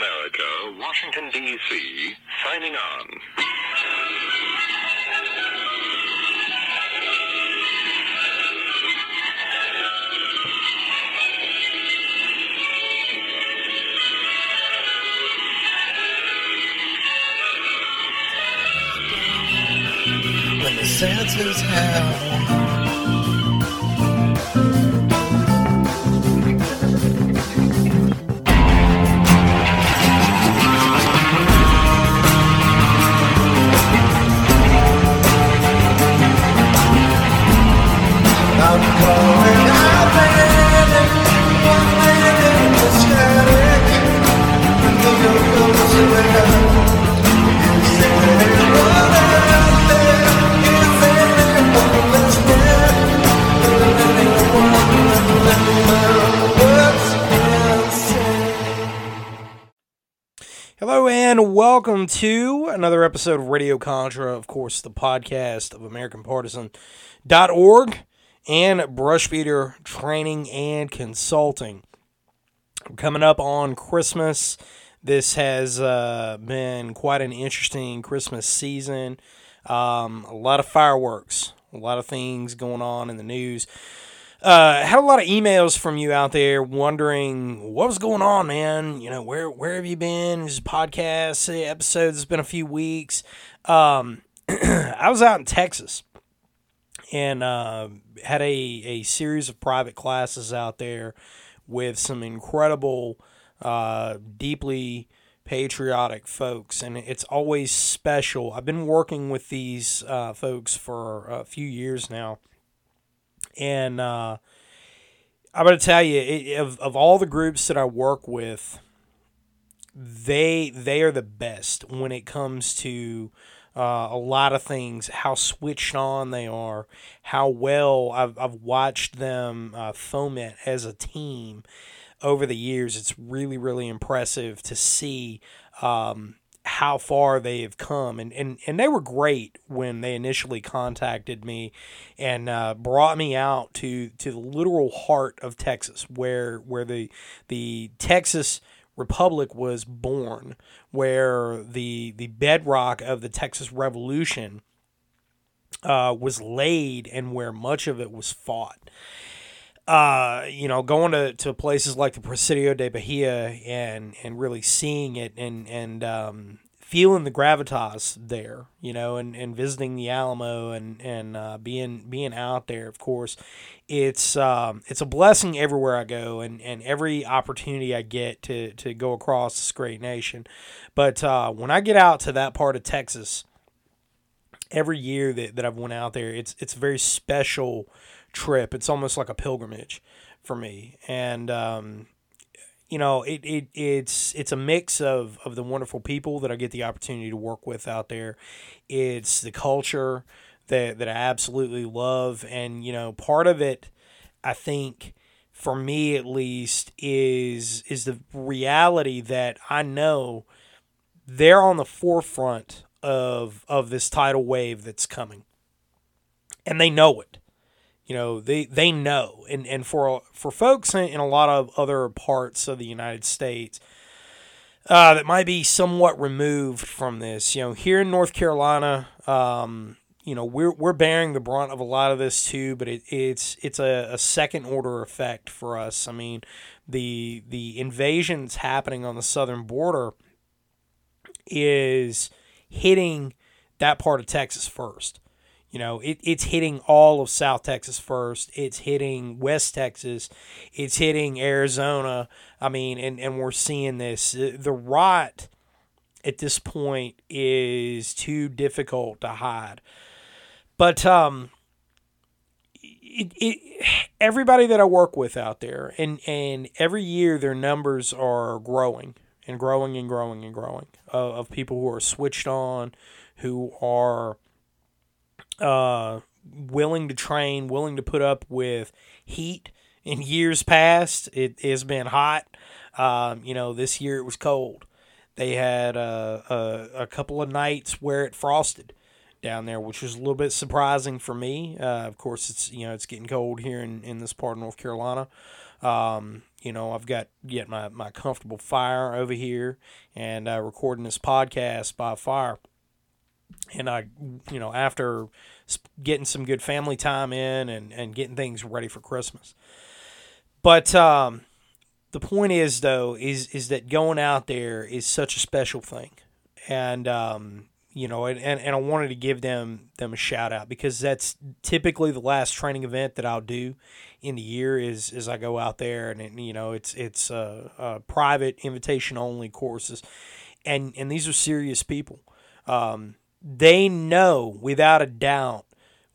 America, Washington, D.C., signing on. when the Santa's house. Hello and welcome to another episode of Radio Contra, of course, the podcast of AmericanPartisan.org and Brushbeater Training and Consulting. Coming up on Christmas. This has uh, been quite an interesting Christmas season. Um, a lot of fireworks, a lot of things going on in the news. Uh, had a lot of emails from you out there wondering what was going on, man. You know, where where have you been? This podcast episodes. It's been a few weeks. Um, I was out in Texas and uh, had a a series of private classes out there with some incredible, uh, deeply patriotic folks, and it's always special. I've been working with these uh, folks for a few years now and uh, I'm going to tell you, it, of, of all the groups that I work with, they they are the best when it comes to uh, a lot of things. How switched on they are, how well I've I've watched them uh, foment as a team over the years. It's really really impressive to see. Um, how far they have come and, and and they were great when they initially contacted me and uh, brought me out to to the literal heart of Texas where where the the Texas Republic was born where the the bedrock of the Texas Revolution uh, was laid and where much of it was fought. Uh, you know, going to, to places like the Presidio de Bahia and and really seeing it and and um, feeling the gravitas there, you know, and, and visiting the Alamo and and uh, being being out there, of course, it's um, it's a blessing everywhere I go and, and every opportunity I get to to go across this great nation. But uh, when I get out to that part of Texas, every year that, that I've went out there, it's it's a very special trip. It's almost like a pilgrimage for me, and um, you know, it, it it's it's a mix of of the wonderful people that I get the opportunity to work with out there. It's the culture that that I absolutely love, and you know, part of it, I think. For me, at least, is is the reality that I know they're on the forefront of of this tidal wave that's coming, and they know it you know they they know. And and for for folks in, in a lot of other parts of the United States uh, that might be somewhat removed from this you know here in North Carolina um, you know we're we're bearing the brunt of a lot of this too but it, it's it's a, a second order effect for us. I mean the the invasions happening on the southern border is hitting that part of Texas first you know, it, it's hitting all of South Texas first. It's hitting West Texas. It's hitting Arizona. I mean, and, and we're seeing this. The rot at this point is too difficult to hide. But um, it, it, everybody that I work with out there, and, and every year their numbers are growing and growing and growing and growing of, of people who are switched on, who are – uh, willing to train, willing to put up with heat. In years past, it has been hot. Um, you know, this year it was cold. They had uh, a, a couple of nights where it frosted down there, which was a little bit surprising for me. Uh, of course, it's you know it's getting cold here in, in this part of North Carolina. Um, You know, I've got get my, my comfortable fire over here and uh, recording this podcast by fire. And I, you know, after getting some good family time in and, and getting things ready for Christmas. But um, the point is, though, is is that going out there is such a special thing, and um, you know, and, and, and I wanted to give them them a shout out because that's typically the last training event that I'll do in the year is is I go out there and it, you know it's it's uh, uh, private invitation only courses, and and these are serious people. Um, they know without a doubt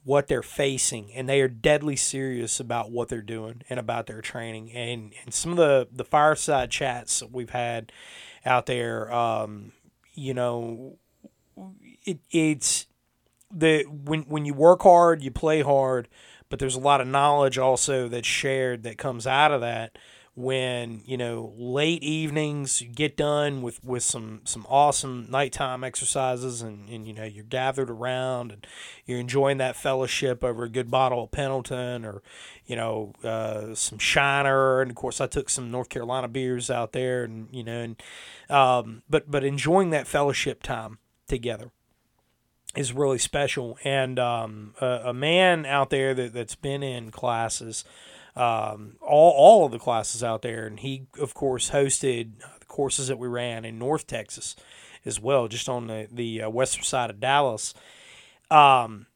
what they're facing and they are deadly serious about what they're doing and about their training. And, and some of the, the fireside chats that we've had out there um, you know it, it's the when when you work hard you play hard but there's a lot of knowledge also that's shared that comes out of that when you know late evenings you get done with with some some awesome nighttime exercises and, and you know you're gathered around and you're enjoying that fellowship over a good bottle of pendleton or you know uh, some shiner. And of course i took some north carolina beers out there and you know and um, but but enjoying that fellowship time together is really special. And um, a, a man out there that, that's been in classes um, all, all of the classes out there. And he, of course, hosted the courses that we ran in North Texas as well, just on the, the uh, western side of Dallas. Um,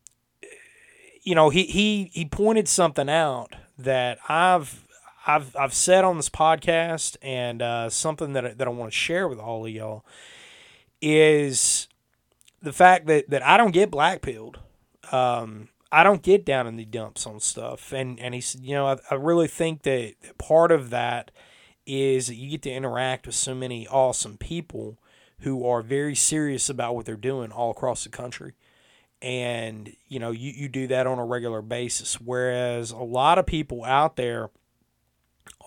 you know, he, he, he pointed something out that I've, I've, I've said on this podcast and uh, something that, that I want to share with all of y'all is the fact that, that I don't get black pilled. Um, I don't get down in the dumps on stuff. And and he said, you know, I, I really think that part of that is that you get to interact with so many awesome people who are very serious about what they're doing all across the country. And, you know, you, you do that on a regular basis. Whereas a lot of people out there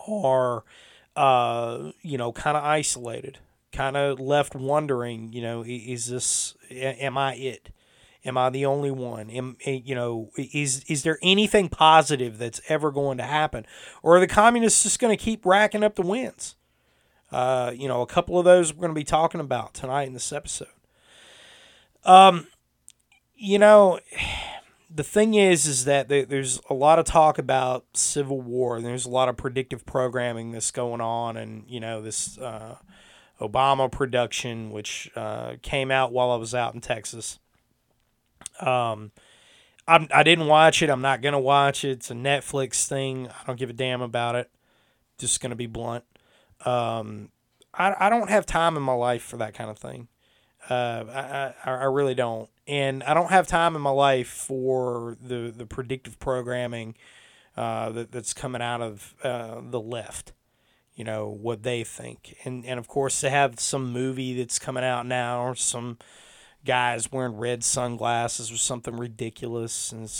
are, uh, you know, kind of isolated, kind of left wondering, you know, is this, am I it? Am I the only one? Am eh, you know is is there anything positive that's ever going to happen, or are the communists just going to keep racking up the wins? Uh, you know, a couple of those we're going to be talking about tonight in this episode. Um, you know, the thing is, is that there's a lot of talk about civil war, and there's a lot of predictive programming that's going on, and you know this uh, Obama production, which uh, came out while I was out in Texas. Um, I'm, I didn't watch it. I'm not gonna watch it. It's a Netflix thing. I don't give a damn about it. Just gonna be blunt. Um, I, I don't have time in my life for that kind of thing. Uh, I, I, I really don't, and I don't have time in my life for the the predictive programming uh, that, that's coming out of uh, the left. You know what they think, and and of course they have some movie that's coming out now or some guys wearing red sunglasses or something ridiculous and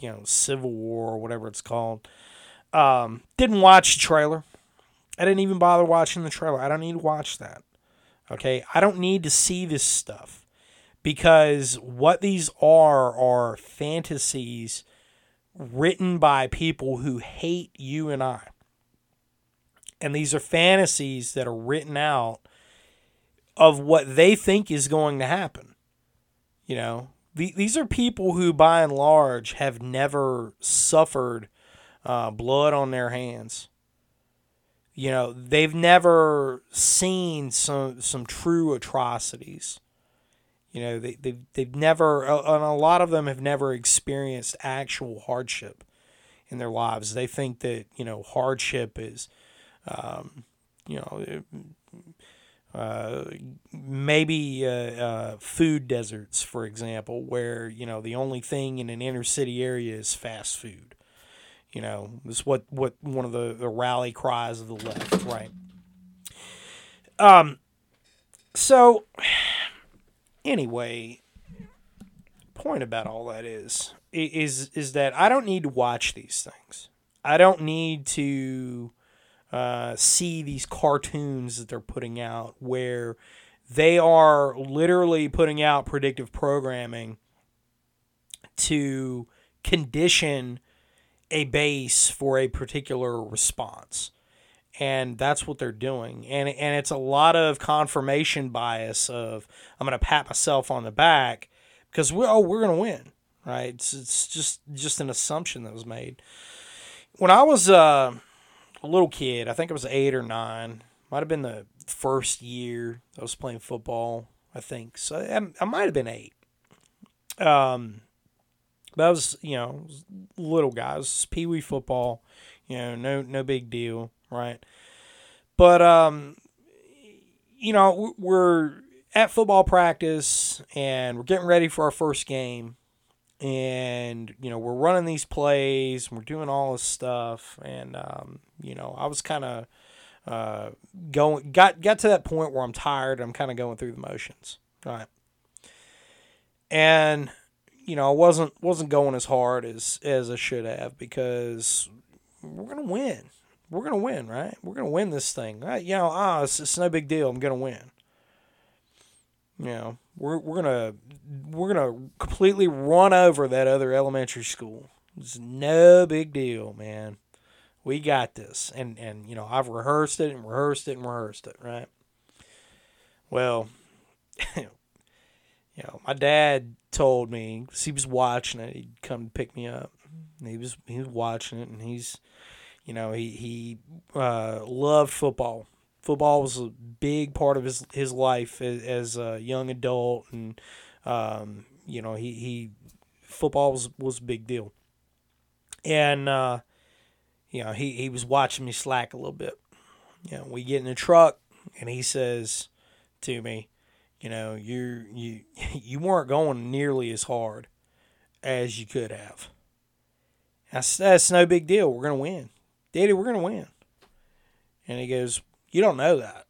you know civil war or whatever it's called. Um, didn't watch the trailer. I didn't even bother watching the trailer. I don't need to watch that. Okay? I don't need to see this stuff because what these are are fantasies written by people who hate you and i. And these are fantasies that are written out of what they think is going to happen you know, the, these are people who, by and large, have never suffered uh, blood on their hands. You know, they've never seen some some true atrocities. You know, they, they've, they've never, and a lot of them have never experienced actual hardship in their lives. They think that, you know, hardship is, um, you know, uh, maybe uh, uh, food deserts, for example, where you know the only thing in an inner city area is fast food. You know, this what what one of the, the rally cries of the left, right? Um. So, anyway, point about all that is is is that I don't need to watch these things. I don't need to uh, see these cartoons that they're putting out where they are literally putting out predictive programming to condition a base for a particular response. and that's what they're doing. And and it's a lot of confirmation bias of I'm going to pat myself on the back because we oh we're going to win, right? It's it's just just an assumption that was made. When I was uh, a little kid, I think I was eight or nine. Might have been the first year I was playing football. I think so. I, I might have been eight. Um, that was you know little guys, pee wee football. You know, no no big deal, right? But um, you know we're at football practice and we're getting ready for our first game, and you know we're running these plays, we're doing all this stuff, and um, you know I was kind of uh, going got got to that point where I'm tired. I'm kind of going through the motions, right? And you know, I wasn't wasn't going as hard as as I should have because we're gonna win. We're gonna win, right? We're gonna win this thing. Right? You know, ah, it's, it's no big deal. I'm gonna win. You know, we're we're gonna we're gonna completely run over that other elementary school. It's no big deal, man. We got this. And and you know, I've rehearsed it and rehearsed it and rehearsed it, right? Well, you know, my dad told me he was watching it. He'd come to pick me up. He was he was watching it, and he's, you know, he he uh, loved football. Football was a big part of his his life as, as a young adult, and um, you know, he he football was was a big deal. And uh, you know, he he was watching me slack a little bit. You know, we get in the truck, and he says to me, you know, you you you weren't going nearly as hard as you could have. That's that's no big deal. We're gonna win, Daddy. We're gonna win. And he goes, you don't know that.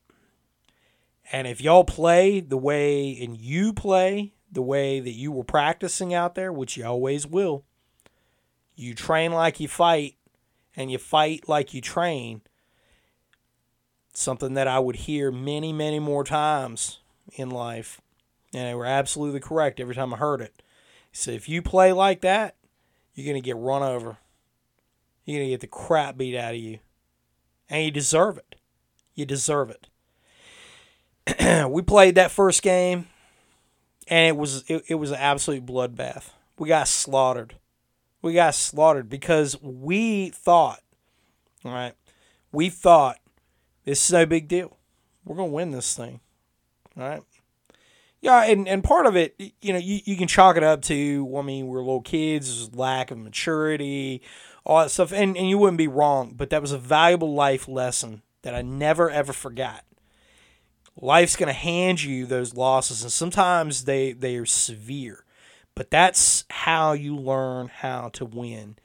And if y'all play the way and you play the way that you were practicing out there, which you always will, you train like you fight, and you fight like you train. Something that I would hear many, many more times in life. And they were absolutely correct every time I heard it. So if you play like that, you're going to get run over. You're going to get the crap beat out of you. And you deserve it. You deserve it. we played that first game, and it was it, it was an absolute bloodbath. We got slaughtered. We got slaughtered because we thought, all right, we thought this is no big deal. We're gonna win this thing. All right. Yeah, and, and part of it, you know, you, you can chalk it up to, well, I mean, we're little kids, lack of maturity, all that stuff. And, and you wouldn't be wrong, but that was a valuable life lesson that I never, ever forgot. Life's going to hand you those losses, and sometimes they, they are severe. But that's how you learn how to win.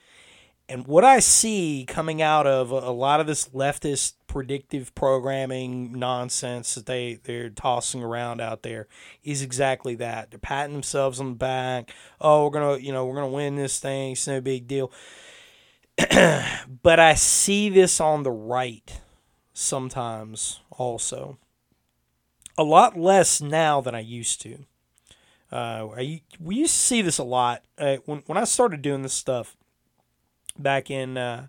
And what I see coming out of a, lot of this leftist predictive programming nonsense that they they're tossing around out there is exactly that. They're patting themselves on the back. Oh, we're gonna you know we're gonna win this thing. It's no big deal. but I see this on the right sometimes also. A lot less now than I used to. Uh, I, we used to see this a lot uh, when when I started doing this stuff back in uh,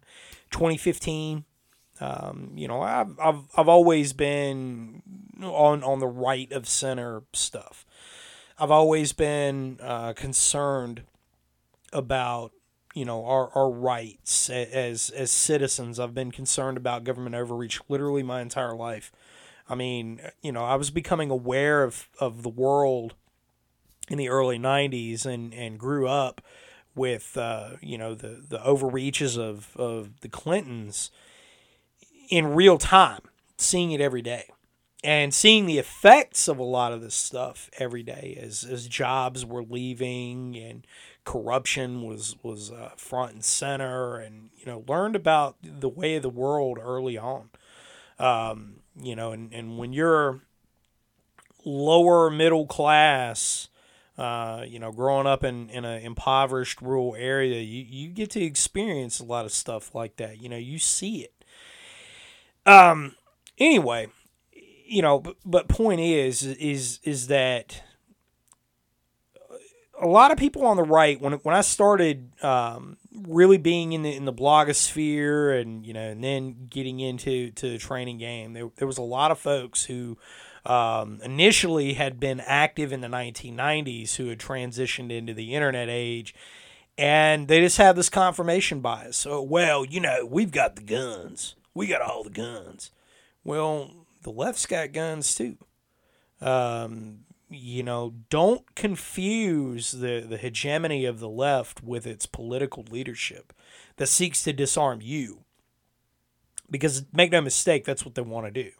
2015 um, you know, I've, I've, I've always been on, on the right of center stuff. I've always been uh, concerned about, you know, our, our rights as, as citizens. I've been concerned about government overreach literally my entire life. I mean, you know, I was becoming aware of, of the world in the early 90s and, and grew up with, uh, you know, the, the overreaches of, of the Clintons in real time, seeing it every day and seeing the effects of a lot of this stuff every day as, as jobs were leaving and corruption was was uh, front and center and you know learned about the way of the world early on um, you know and, and when you're lower middle class uh, you know growing up in, in an impoverished rural area you, you get to experience a lot of stuff like that you know you see it um. Anyway, you know, but, but point is, is is that a lot of people on the right when when I started um, really being in the in the blogosphere and you know and then getting into to the training game, there there was a lot of folks who um, initially had been active in the 1990s who had transitioned into the internet age. And they just have this confirmation bias. So, well, you know, we've got the guns. We got all the guns. Well, the left's got guns too. Um, you know, don't confuse the, the hegemony of the left with its political leadership that seeks to disarm you. Because make no mistake, that's what they want to do.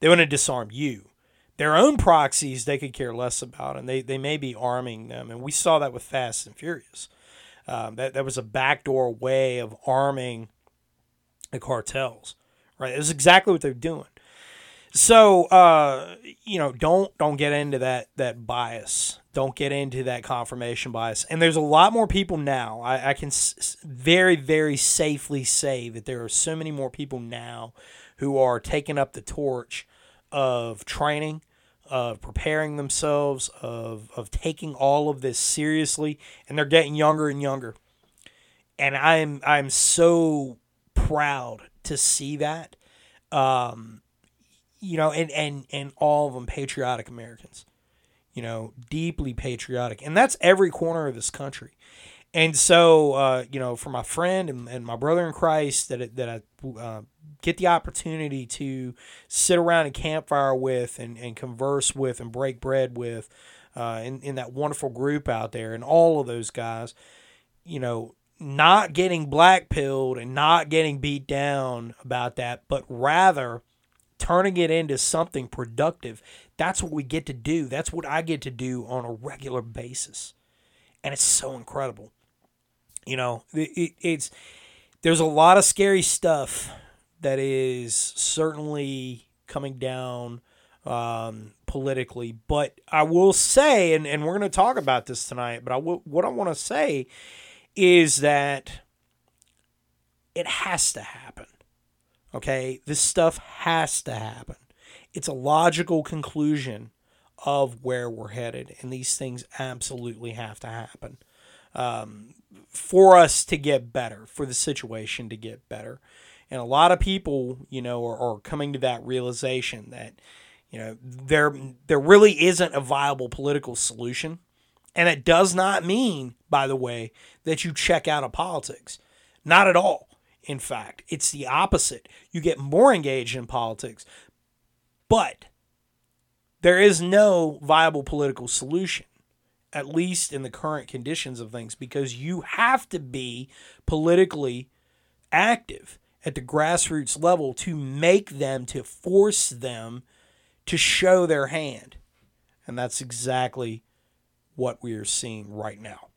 They want to disarm you. Their own proxies they could care less about, and they, they may be arming them. And we saw that with Fast and Furious. Um, that, that was a backdoor way of arming the cartels, right? It was exactly what they're doing. So uh, you know, don't don't get into that that bias. Don't get into that confirmation bias. And there's a lot more people now. I, I can s- very very safely say that there are so many more people now who are taking up the torch of training, of preparing themselves, of of taking all of this seriously, and they're getting younger and younger. And I'm I'm so proud to see that. Um, you know, and, and, and all of them patriotic Americans, you know, deeply patriotic. And that's every corner of this country. And so, uh, you know, for my friend and, and my brother in Christ that, that I uh, get the opportunity to sit around a campfire with and, and converse with and break bread with uh, in, in that wonderful group out there and all of those guys, you know, not getting black pilled and not getting beat down about that, but rather turning it into something productive. That's what we get to do. That's what I get to do on a regular basis. And it's so incredible. You know, it, it, it's there's a lot of scary stuff that is certainly coming down um, politically. But I will say, and, and we're going to talk about this tonight, but I what I want to say is that it has to happen. Okay, this stuff has to happen. It's a logical conclusion of where we're headed, and these things absolutely have to happen um, for us to get better, for the situation to get better. And a lot of people, you know, are, are coming to that realization that, you know, there there really isn't a viable political solution, and it does not mean, by the way, that you check out of politics. Not at all in fact. It's the opposite. You get more engaged in politics, but there is no viable political solution, at least in the current conditions of things, because you have to be politically active at the grassroots level to make them, to force them to show their hand. And that's exactly what we are seeing right now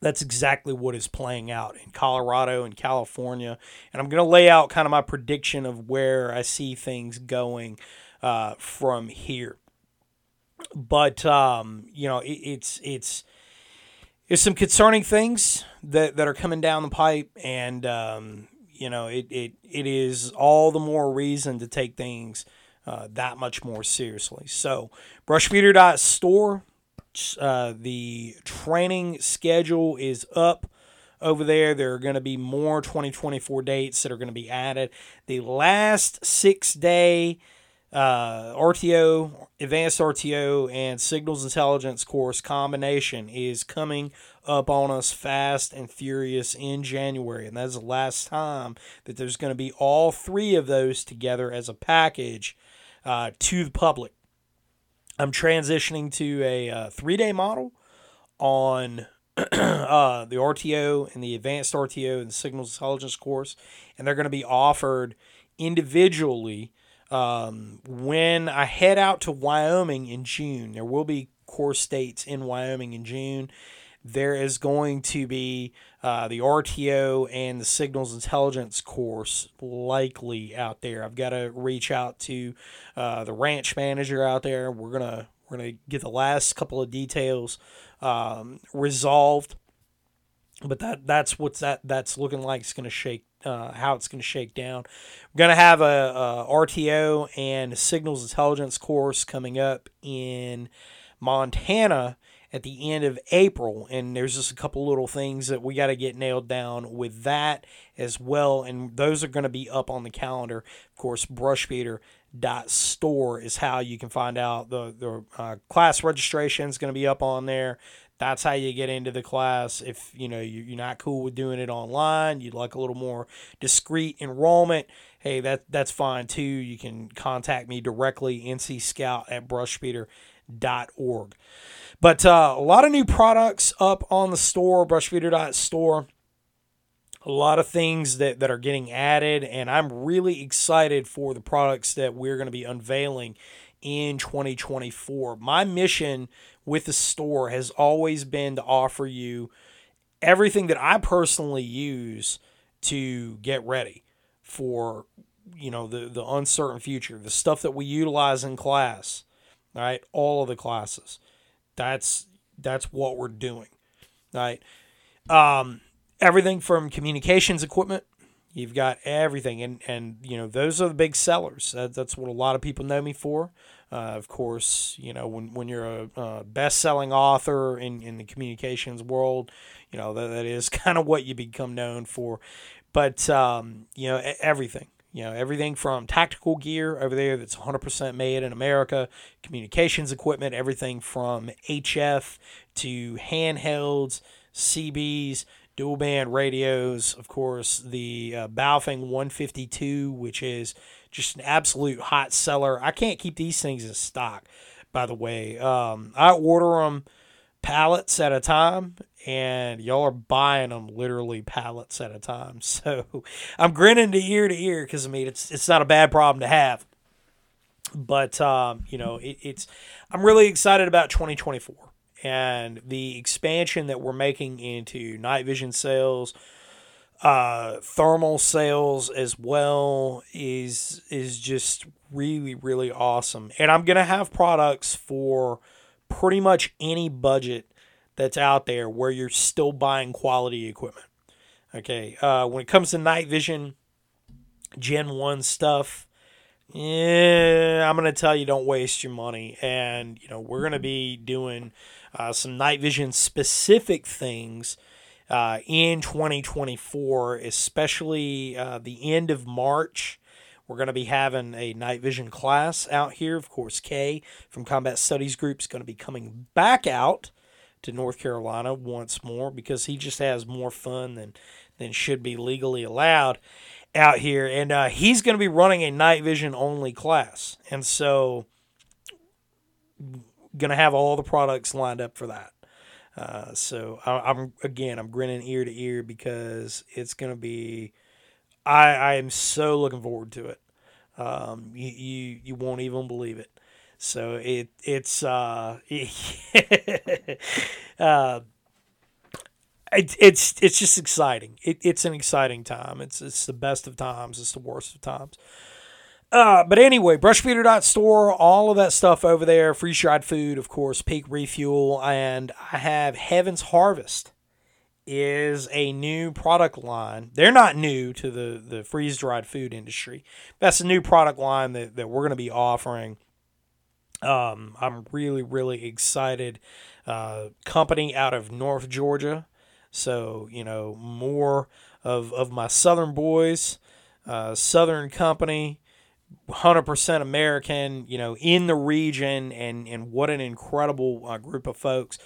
that's exactly what is playing out in Colorado and California. And I'm going to lay out kind of my prediction of where I see things going uh, from here. But um, you know, it, it's it's it's some concerning things that, that are coming down the pipe, and um, you know, it, it it is all the more reason to take things uh, that much more seriously. So, brushbeater.store uh, the training schedule is up over there. There are going to be more 2024 dates that are going to be added. The last six day uh, RTO, advanced RTO, and signals intelligence course combination is coming up on us fast and furious in January. And that's the last time that there's going to be all three of those together as a package uh, to the public. I'm transitioning to a uh, three day model on uh, the RTO and the advanced RTO and the signals intelligence course, and they're going to be offered individually um, when I head out to Wyoming in June. There will be course dates in Wyoming in June. There is going to be uh, the RTO and the signals intelligence course likely out there. I've got to reach out to uh, the ranch manager out there. We're gonna we're gonna get the last couple of details um, resolved, but that that's what's that that's looking like. It's gonna shake uh, how it's going to shake down. We're going to have a, a, RTO and a signals intelligence course coming up in Montana at the end of April. And there's just a couple little things that we got to get nailed down with that as well. And those are going to be up on the calendar. Of course, brushbeater.store is how you can find out the, the uh, class registration is going to be up on there. That's how you get into the class. If you know you're not cool with doing it online, you'd like a little more discreet enrollment. Hey, that that's fine too. You can contact me directly, ncscout at brushbeater.org. But uh, a lot of new products up on the store, brushbeater.store. A lot of things that, that are getting added, and I'm really excited for the products that we're going to be unveiling in 2024. My mission with the store has always been to offer you everything that I personally use to get ready for you know the the uncertain future, the stuff that we utilize in class, all right, all of the classes. That's that's what we're doing. Right? Um everything from communications equipment You've got everything, and and you know those are the big sellers. That, that's what a lot of people know me for. Uh, of course, you know when, when you're a, a best-selling author in, in the communications world, you know that, that is kind of what you become known for. But um, you know everything, you know everything from tactical gear over there that's 100% made in America, communications equipment, everything from HF to handhelds, CBs dual band radios, of course, the uh, Baofeng 152, which is just an absolute hot seller. I can't keep these things in stock, by the way. Um, I order them pallets at a time, and y'all are buying them literally pallets at a time. So I'm grinning to ear to ear because I mean it's it's not a bad problem to have. But um, you know it, it's I'm really excited about 2024 and the expansion that we're making into night vision sales, uh, thermal sales as well is is just really really awesome. And I'm gonna have products for pretty much any budget that's out there where you're still buying quality equipment. Okay, uh, when it comes to night vision, Gen One stuff. Yeah, I'm gonna tell you, don't waste your money, and you know we're gonna be doing uh, some night vision specific things uh, in 2024, especially uh, the end of March. We're going to be having a night vision class out here. Of course, Kay from Combat Studies Group is going to be coming back out to North Carolina once more because he just has more fun than than should be legally allowed out here, and uh, he's going to be running a night vision only class, and so gonna have all the products lined up for that. Uh, so I, am again, I'm grinning ear to ear because it's gonna be. I I am so looking forward to it. Um, you you, you won't even believe it. So it it's uh, uh it, it's it's just exciting. It, it's an exciting time. It's it's the best of times. It's the worst of times. Uh, but anyway, brushbeater.store, all of that stuff over there, freeze dried food, of course, peak refuel, and I have Heaven's Harvest is a new product line. They're not new to the, the freeze dried food industry. That's a new product line that, that we're going to be offering. Um, I'm really, really excited. Uh, company out of North Georgia. So, you know, more of, of my Southern boys, uh, Southern company 100% American, you know, in the region, and, and what an incredible uh, group of folks.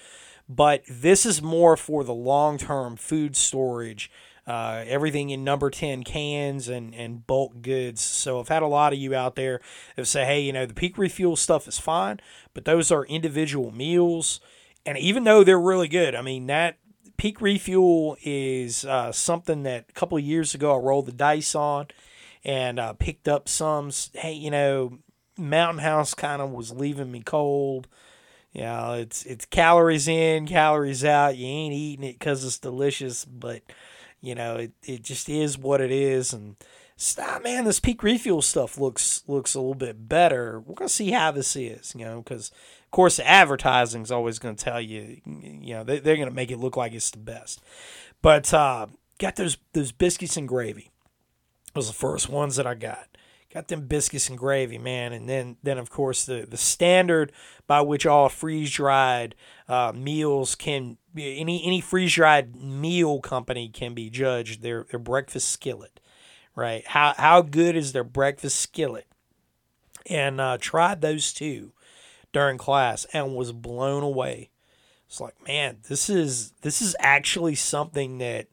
But this is more for the long term food storage, uh, everything in number 10 cans and, and bulk goods. So I've had a lot of you out there that say, hey, you know, the peak refuel stuff is fine, but those are individual meals. And even though they're really good, I mean, that peak refuel is uh, something that a couple of years ago I rolled the dice on and uh, picked up some. Hey, you know, Mountain House kind of was leaving me cold. You know, it's it's calories in, calories out. You ain't eating it because it's delicious, but you know, it, it just is what it is. And stop, man, this peak refuel stuff looks looks a little bit better. We're gonna see how this is, you know, because of course the advertising is always gonna tell you, you know, they, they're gonna make it look like it's the best. But uh, got those those biscuits and gravy was the first ones that I got. Got them biscuits and gravy, man, and then then of course the the standard by which all freeze dried uh, meals can any any freeze dried meal company can be judged their their breakfast skillet, right? How how good is their breakfast skillet? And uh, tried those two during class and was blown away. It's like, man, this is this is actually something that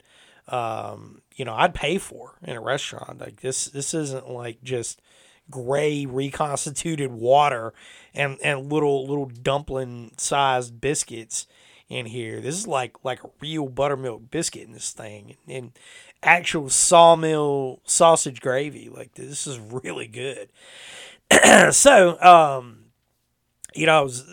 um, you know I'd pay for in a restaurant. Like this this isn't like just gray reconstituted water and and little little dumpling sized biscuits in here. This is like like a real buttermilk biscuit in this thing and actual sawmill sausage gravy. Like this is really good. so, um, you know, was,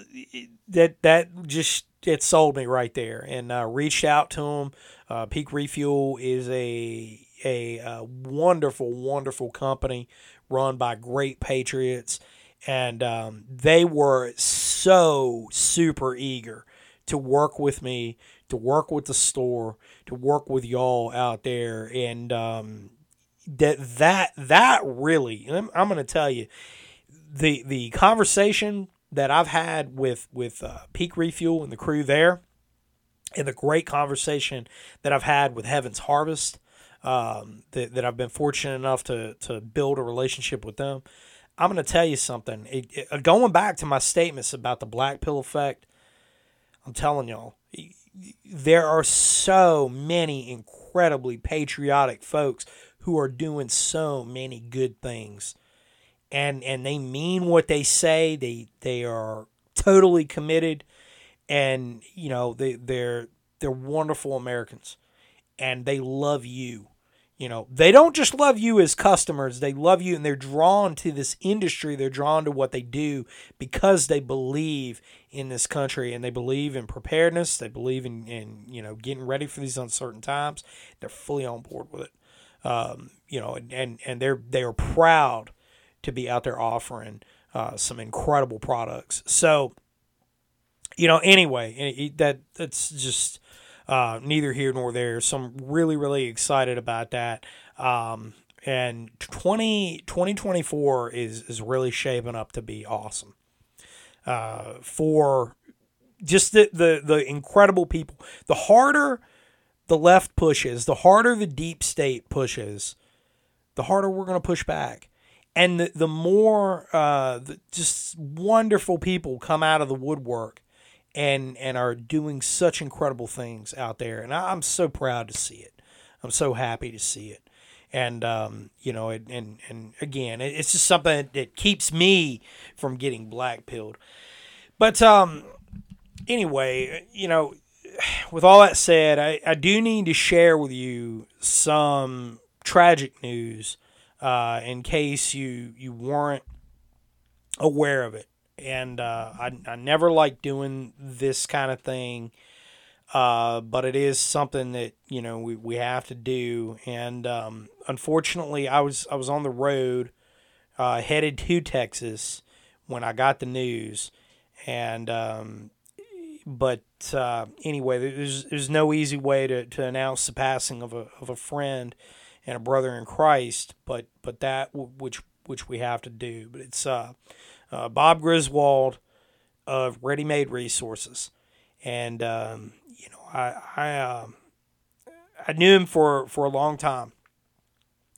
that that just it sold me right there, and uh, reached out to him. Uh, Peak Refuel is a a, uh wonderful, wonderful company run by great patriots, and um, they were so super eager to work with me, to work with the store, to work with y'all out there, and um, that that that really, I'm, I'm going to tell you, the the conversation that I've had with with uh, Peak Refuel and the crew there, and the great conversation that I've had with Heaven's Harvest, um, that, that I've been fortunate enough to to build a relationship with them. I'm going to tell you something. It, it, going back to my statements about the black pill effect, I'm telling y'all, there are so many incredibly patriotic folks who are doing so many good things and and they mean what they say. They they are totally committed, and you know they they're they're wonderful Americans, and they love you. You know they don't just love you as customers; they love you, and they're drawn to this industry. They're drawn to what they do because they believe in this country and they believe in preparedness. They believe in, in you know getting ready for these uncertain times. They're fully on board with it. Um, you know, and, and and they're they are proud to be out there offering uh, some incredible products. So, you know, anyway, that that's just uh, neither here nor there. So I'm really, really excited about that. Um, and 20, 2024 is, is really shaping up to be awesome uh, for just the, the, the incredible people. The harder the left pushes, the harder the deep state pushes, the harder we're going to push back and the, the more uh, the, just wonderful people come out of the woodwork and and are doing such incredible things out there. And I, am so proud to see it. I'm so happy to see it. And um, you know it, and and again it, it's just something that keeps me from getting black pilled but um anyway you know with all that said I, I do need to share with you some tragic news uh, in case you you weren't aware of it. And uh, I, I never like doing this kind of thing, uh, but it is something that you know we, we have to do. And um, unfortunately, I was I was on the road uh, headed to Texas when I got the news, and um, but uh, anyway, there's there's no easy way to, to announce the passing of a of a friend and a brother in Christ, but but that which which we have to do. But it's uh, uh, Bob Griswold of Ready Made Resources, and um, you know I I uh, I knew him for for a long time,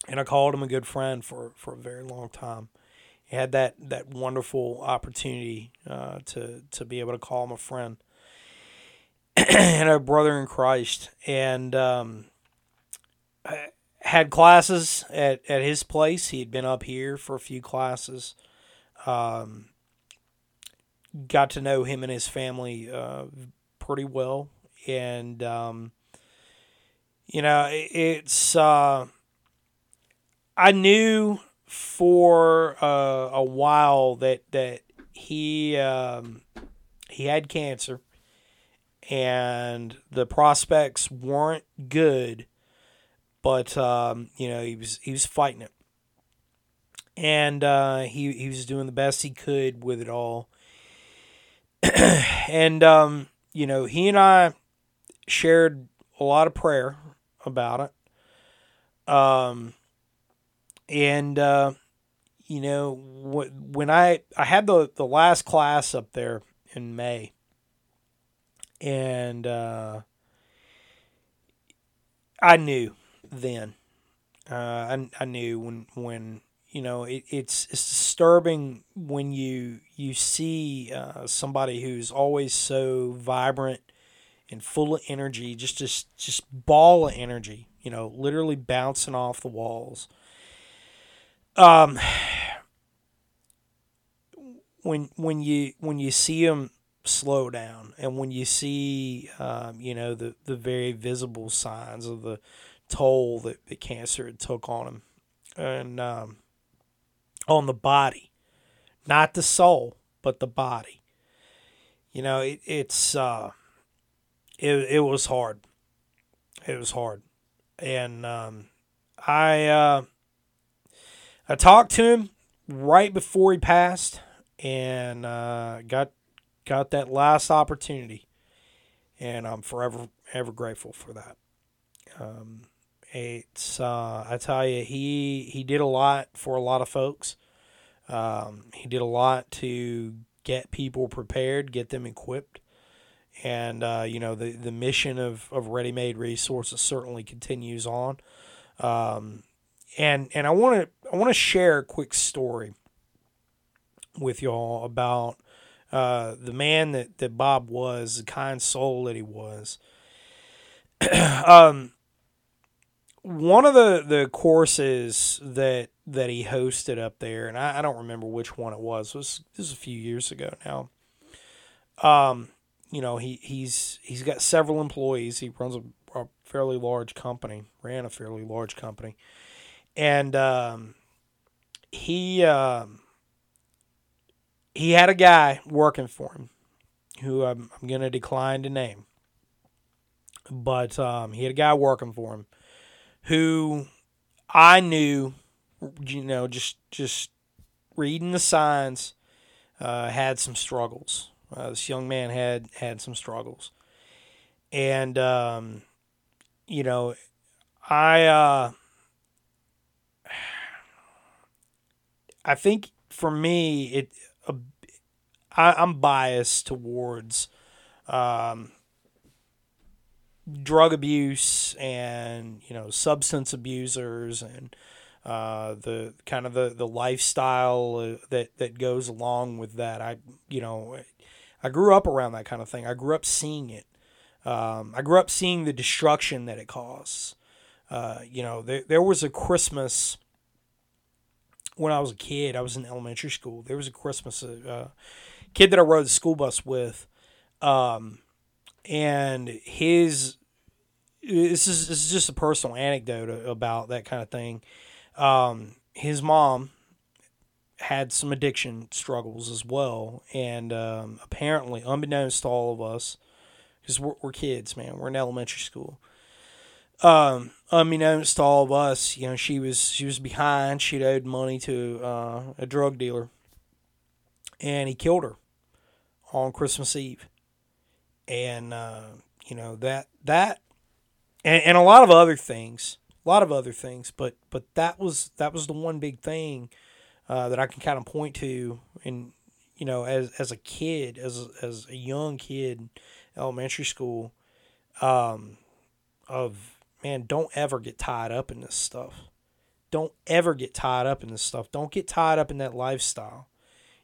and I called him a good friend for for a very long time. He had that that wonderful opportunity uh, to to be able to call him a friend and a brother in Christ, and um, had classes at, at his place. He had been up here for a few classes. Um, got to know him and his family uh, pretty well. And, um, you know, it's, uh, I knew for uh, a while that, that he, um, he had cancer and the prospects weren't good but um, you know he was he was fighting it, and uh, he he was doing the best he could with it all. and um, you know he and I shared a lot of prayer about it. Um, and uh, you know, wh- when I I had the the last class up there in May, and uh, I knew then. Uh, I I knew when when you know it, it's it's disturbing when you you see uh, somebody who's always so vibrant and full of energy, just just just ball of energy, you know, literally bouncing off the walls. Um, when when you when you see them slow down, and when you see um, you know the the very visible signs of the toll that the cancer had took on him, and um, on the body, not the soul, but the body. You know, it, it's uh, it it was hard. It was hard, and um, I uh, I talked to him right before he passed, and uh, got got that last opportunity, and I'm forever ever grateful for that. Um, it's uh, I tell you, he he did a lot for a lot of folks. Um, he did a lot to get people prepared, get them equipped, and uh, you know the the mission of of Ready Made Resources certainly continues on. Um, and and I want to I want to share a quick story with y'all about uh, the man that, that Bob was, the kind soul that he was. um, one of the, the courses that that he hosted up there, and I, I don't remember which one it was. It was this a few years ago now. Um, you know, he, he's he's got several employees. He runs a, a fairly large company, ran a fairly large company, and um, he um, he had a guy working for him who I'm, I'm going to decline to name, but um, he had a guy working for him who I knew, you know, just just reading the signs, uh, had some struggles. Uh, this young man had had some struggles, and um, you know, I uh, I think for me it I, I'm biased towards um, drug abuse and you know substance abusers and uh, the kind of the, the lifestyle uh, that that goes along with that. I you know I grew up around that kind of thing. I grew up seeing it. Um, I grew up seeing the destruction that it causes. Uh, you know, there there was a Christmas when I was a kid. I was in elementary school. There was a Christmas uh, kid that I rode the school bus with. Um, and his this is this is just a personal anecdote about that kind of thing. Um, his mom had some addiction struggles as well, and um, apparently, unbeknownst to all of us, because we're, we're kids, man, we're in elementary school. Um, unbeknownst to all of us, you know, she was she was behind. She'd owed money to uh, a drug dealer, and he killed her on Christmas Eve and uh, you know that that and, and a lot of other things a lot of other things but but that was that was the one big thing uh, that I can kind of point to and you know as as a kid as as a young kid elementary school um of man don't ever get tied up in this stuff. Don't ever get tied up in this stuff. Don't get tied up in that lifestyle.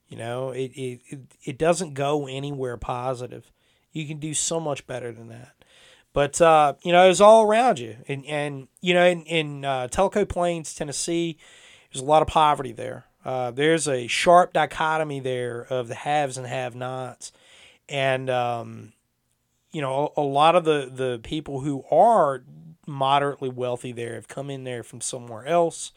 You know it it, it, it doesn't go anywhere positive. You can do so much better than that. But uh, you know, it's all around you, and and you know, in in uh, Tellico Plains, Tennessee, there's a lot of poverty there. Uh, there's a sharp dichotomy there of the haves and have-nots, and um, you know, a, a lot of the the people who are moderately wealthy there have come in there from somewhere else.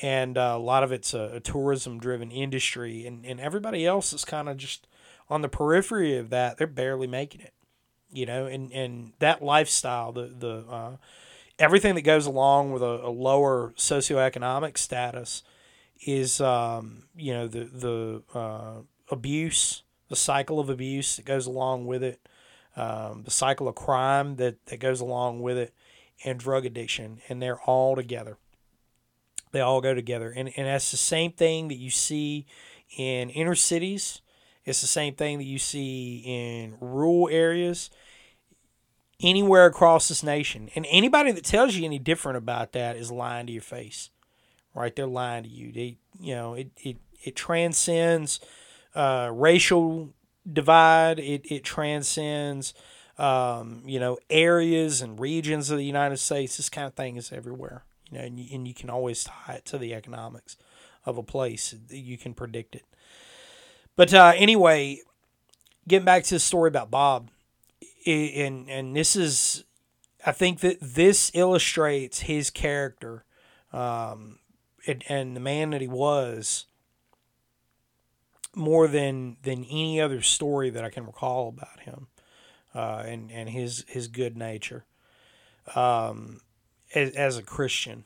And uh, a lot of it's a, a tourism driven industry. And, and everybody else is kind of just on the periphery of that, they're barely making it. You know, and, and that lifestyle, the the uh, everything that goes along with a, a lower socioeconomic status is um, you know the the uh, abuse, the cycle of abuse that goes along with it, um, the cycle of crime that, that goes along with it, and drug addiction, and they're all together. They all go together, and and that's the same thing that you see in inner cities. It's the same thing that you see in rural areas, anywhere across this nation. And anybody that tells you any different about that is lying to your face, right? They're lying to you. They, you know, it it it transcends uh, racial divide. It it transcends, um, you know, areas and regions of the United States. This kind of thing is everywhere, you know, and you, and you can always tie it to the economics of a place. You can predict it. But uh, anyway, getting back to the story about Bob, and and this is, I think that this illustrates his character, um, and, and the man that he was, more than than any other story that I can recall about him, uh, and and his his good nature, um, as, as a Christian.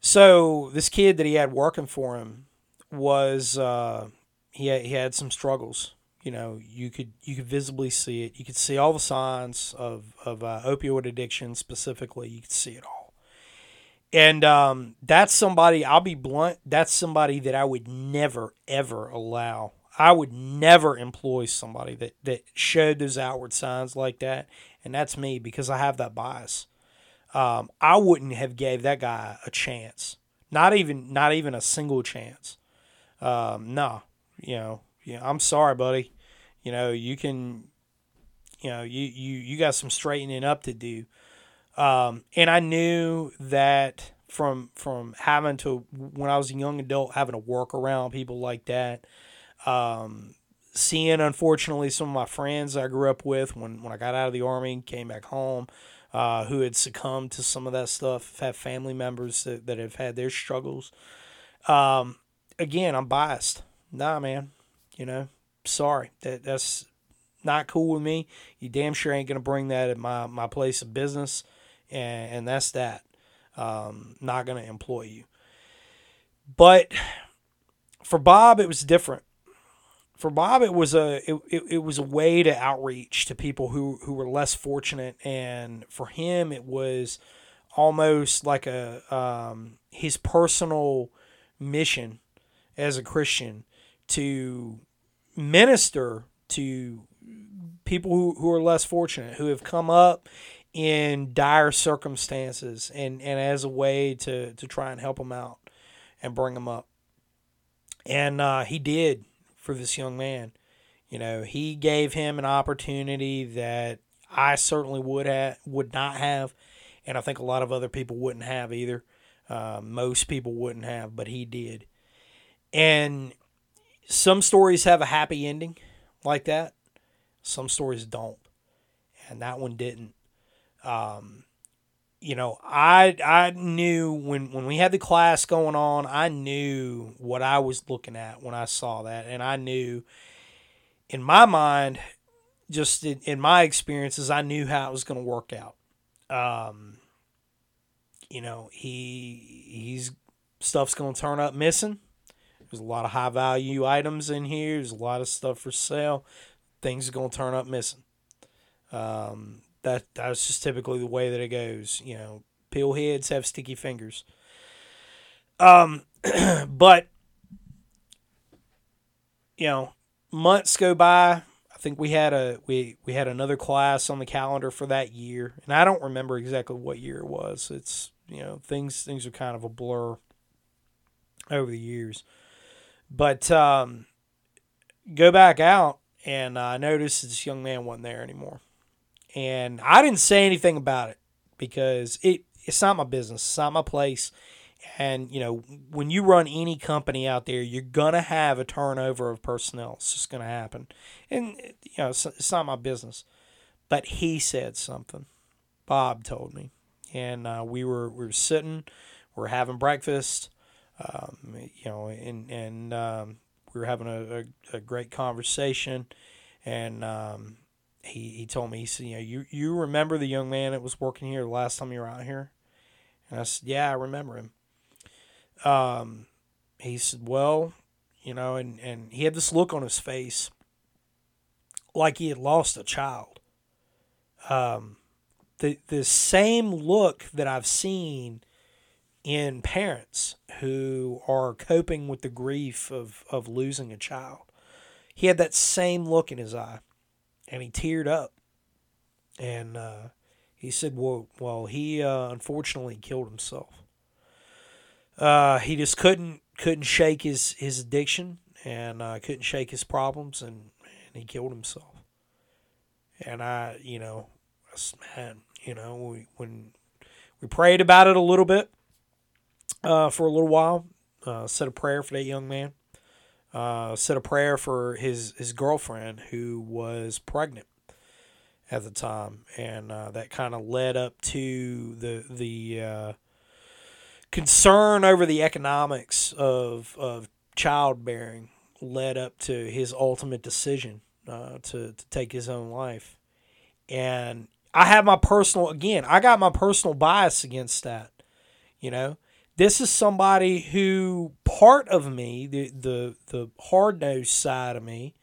So this kid that he had working for him was uh, he had, he had some struggles. You know, you could you could visibly see it. You could see all the signs of of uh, opioid addiction specifically. You could see it all. And um, that's somebody. I'll be blunt. That's somebody that I would never ever allow. I would never employ somebody that that showed those outward signs like that. And that's me because I have that bias. Um, I wouldn't have gave that guy a chance. Not even not even a single chance. Um, no, you know, you know, I'm sorry, buddy. You know, you can, you know, you you you got some straightening up to do. Um, and I knew that from from having to when I was a young adult, having to work around people like that. Um, seeing unfortunately some of my friends I grew up with when when I got out of the army, came back home. Uh, who had succumbed to some of that stuff, have family members that, that have had their struggles. Um, again, I'm biased. Nah, man, you know, sorry. That that's not cool with me. You damn sure ain't gonna bring that at my, my place of business, and, and that's that. Um, not gonna employ you. But for Bob, it was different. For Bob, it was a it, it, it was a way to outreach to people who, who were less fortunate, and for him, it was almost like a um, his personal mission as a Christian to minister to people who, who are less fortunate, who have come up in dire circumstances, and, and as a way to, to try and help them out and bring them up. And uh, he did for this young man. You know, he gave him an opportunity that I certainly would have, would not have, and I think a lot of other people wouldn't have either. Uh, most people wouldn't have, but he did. And some stories have a happy ending like that. Some stories don't. And that one didn't. Um, you know, I I knew when, when we had the class going on, I knew what I was looking at when I saw that. And I knew in my mind, just in, in my experiences, I knew how it was going to work out. Um, you know, he he's stuff's going to turn up missing. There's a lot of high value items in here. There's a lot of stuff for sale. Things are to turn up missing. Um, that that's just typically the way that it goes. You know, pill heads have sticky fingers. Um, but you know, months go by. I think we had a we we had another class on the calendar for that year, and I don't remember exactly what year it was. It's you know things things are kind of a blur over the years. But um, go back out, and I noticed this young man wasn't there anymore. And I didn't say anything about it because it it's not my business. It's not my place. And you know, when you run any company out there, you're gonna have a turnover of personnel. It's just gonna happen. And you know, it's, it's not my business. But he said something. Bob told me, and uh, we were we were sitting, we are having breakfast, um, you know, and and um, we were having a, a, a great conversation, and um, he, he told me he said, you know, you you remember the young man that was working here the last time you were out here, and I said, yeah, I remember him. Um, he said, well, you know, and and he had this look on his face, like he had lost a child. Um, the the same look that I've seen in parents who are coping with the grief of, of losing a child. He had that same look in his eye and he teared up. And uh, he said, well, well he uh, unfortunately killed himself. Uh, he just couldn't couldn't shake his, his addiction and uh, couldn't shake his problems and, and he killed himself. And I, you know, man, you know, we, when we prayed about it a little bit uh, for a little while, uh, said a prayer for that young man, uh, said a prayer for his, his girlfriend who was pregnant at the time, and uh, that kind of led up to the the uh, concern over the economics of of childbearing led up to his ultimate decision uh, to to take his own life, and I have my personal again. I got my personal bias against that. You know, this is somebody who part of me, the the the hard nosed side of me.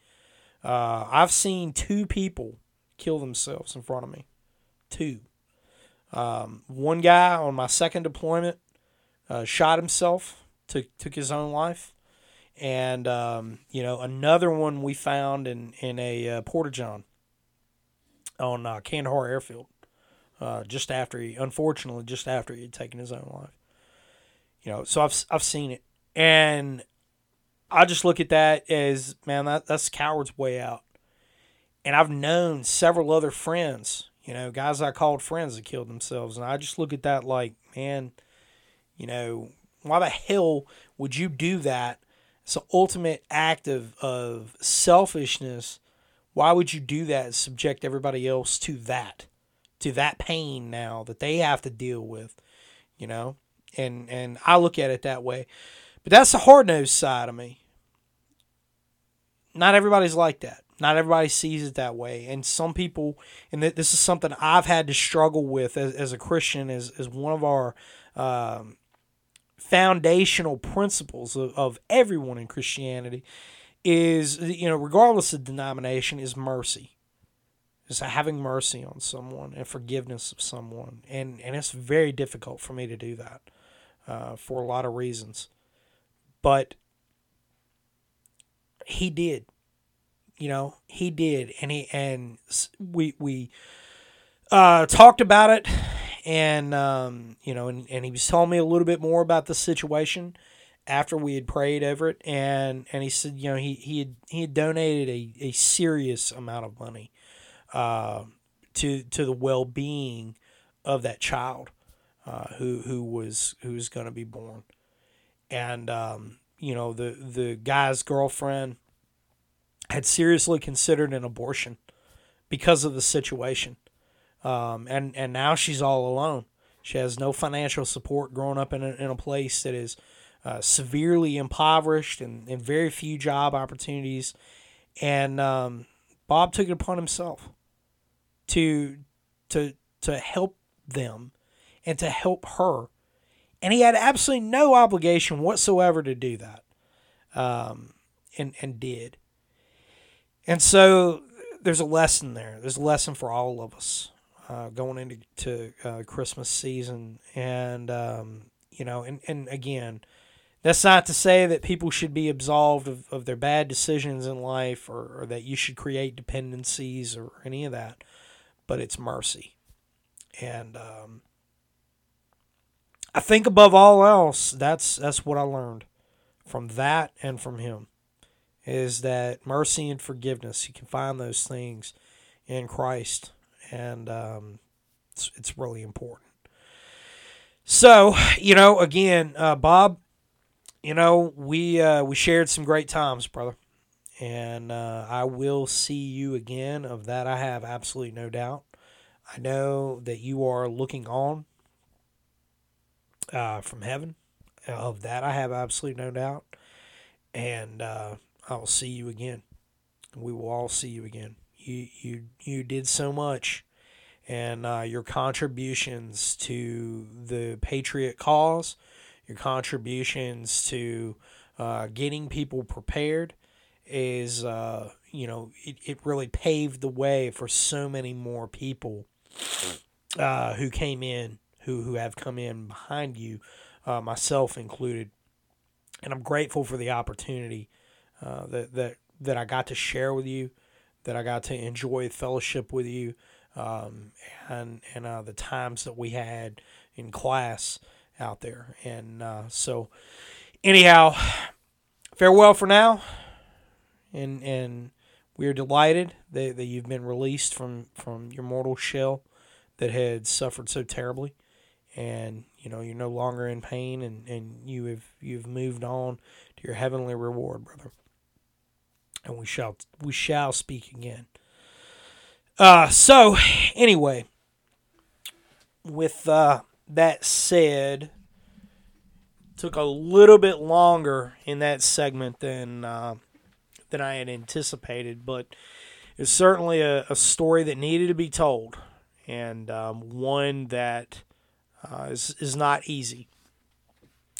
Uh, I've seen two people kill themselves in front of me. Two. Um, one guy on my second deployment uh, shot himself, took took his own life, and um, you know another one we found in in a uh, porta john on uh, Kandahar Airfield, uh, just after he, unfortunately, just after he had taken his own life. You know, so I've I've seen it, and I just look at that as man, that that's coward's way out. And I've known several other friends, you know, guys I called friends that killed themselves, and I just look at that like, man, you know, why the hell would you do that? It's an ultimate act of, of selfishness. Why would you do that and subject everybody else to that? To that pain now that they have to deal with, you know? And and I look at it that way. But that's the hard nosed side of me. Not everybody's like that. Not everybody sees it that way. And some people, and this is something I've had to struggle with as, as a Christian, as, as one of our um, foundational principles of, of everyone in Christianity is, you know, regardless of denomination, is mercy. Is having mercy on someone and forgiveness of someone. And, and it's very difficult for me to do that uh, for a lot of reasons. But he did. You know, he did. And he and we we uh, talked about it and um, you know, and, and he was telling me a little bit more about the situation after we had prayed over it, and and he said, you know, he he had he had donated a, a serious amount of money uh, to to the well being of that child uh, who who was who was going to be born, and um, you know the the guy's girlfriend had seriously considered an abortion because of the situation um, and and now she's all alone. She has no financial support growing up in a, in a place that is uh, severely impoverished and, and very few job opportunities. And um, Bob took it upon himself to to to help them and to help her, and he had absolutely no obligation whatsoever to do that, um, and and did. And so there's a lesson there. There's a lesson for all of us uh, going into to, uh, Christmas season, and um, you know, and and again, that's not to say that people should be absolved of, of their bad decisions in life, or, or that you should create dependencies or any of that, but it's mercy, and um, I think above all else, that's that's what I learned from that and from him is that mercy and forgiveness. You can find those things in Christ and um, it's, it's really important. So, you know, again, uh, Bob, you know, we uh, we shared some great times, brother, and uh, I will see you again. Of that, I have absolutely no doubt. I know that you are looking on uh, from heaven. Of that, I have absolutely no doubt, and uh, I will see you again. We will all see you again you you you did so much, and uh, your contributions to the patriot cause, your contributions to uh, getting people prepared, is uh, you know it, it really paved the way for so many more people uh, who came in who who have come in behind you uh, myself included. And I'm grateful for the opportunity uh, that that that I got to share with you, that I got to enjoy fellowship with you, um, and and uh, the times that we had in class out there. And uh, so, anyhow, farewell for now, and and we are delighted that, that you've been released from from your mortal shell that had suffered so terribly and you know you're no longer in pain and, and you have you've moved on to your heavenly reward brother. And we shall we shall speak again. Uh so anyway with uh that said took a little bit longer in that segment than uh, than I had anticipated, but it's certainly a, a story that needed to be told, and um, one that uh, is is not easy.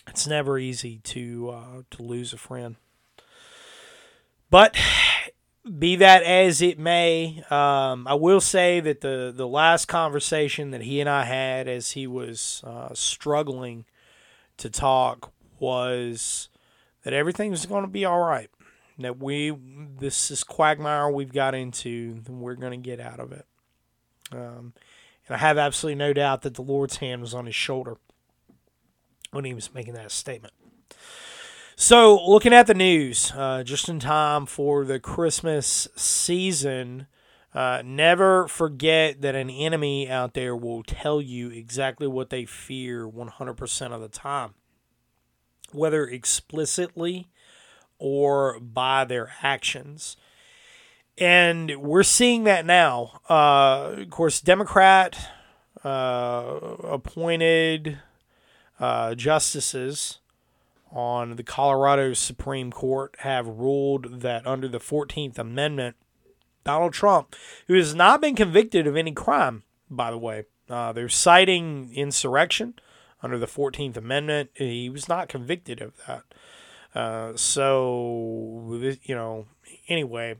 It's never easy to uh, to lose a friend, but be that as it may, um, I will say that the the last conversation that he and I had as he was uh, struggling to talk was that everything was going to be all right. That we this is quagmire we've got into, and we're going to get out of it. Um, I have absolutely no doubt that the Lord's hand was on his shoulder when he was making that statement. So, looking at the news, uh, just in time for the Christmas season, uh, never forget that an enemy out there will tell you exactly what they fear 100% of the time, whether explicitly or by their actions. And we're seeing that now. Uh, of course, Democrat uh, appointed uh, justices on the Colorado Supreme Court have ruled that under the 14th Amendment, Donald Trump, who has not been convicted of any crime, by the way, uh, they're citing insurrection under the 14th Amendment. He was not convicted of that. Uh, so, you know, anyway,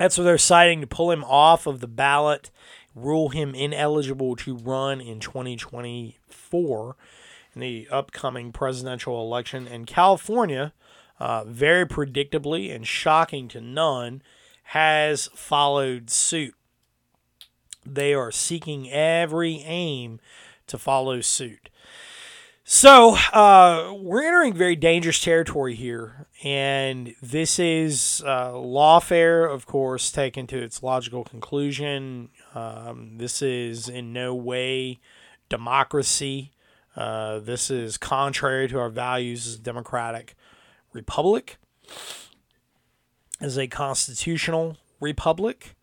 that's what they're citing to pull him off of the ballot, rule him ineligible to run in 2024 in the upcoming presidential election. And California, uh, very predictably and shocking to none, has followed suit. They are seeking every aim to follow suit. So uh, we're entering very dangerous territory here, and this is uh, lawfare, of course, taken to its logical conclusion. Um, this is in no way democracy. Uh, this is contrary to our values as a democratic republic, as a constitutional republic.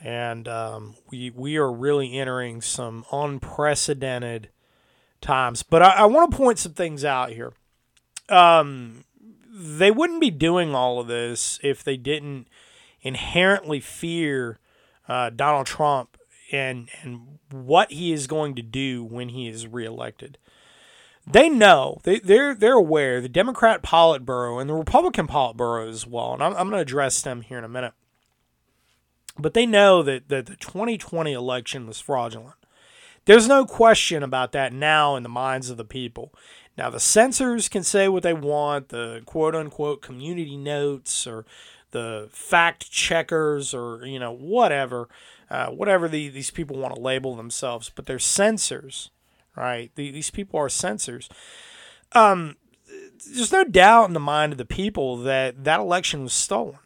And um, we, we are really entering some unprecedented times. But I, I want to point some things out here. Um, they wouldn't be doing all of this if they didn't inherently fear uh, Donald Trump and and what he is going to do when he is reelected. They know they they're they're aware the Democrat Politburo and the Republican Politburo as well, and I'm, I'm going to address them here in a minute. But they know that, that the 2020 election was fraudulent. There's no question about that now in the minds of the people. Now, the censors can say what they want, the quote unquote community notes or the fact checkers or, you know, whatever, uh, whatever the, these people want to label themselves, but they're censors, right? The, these people are censors. Um, there's no doubt in the mind of the people that that election was stolen.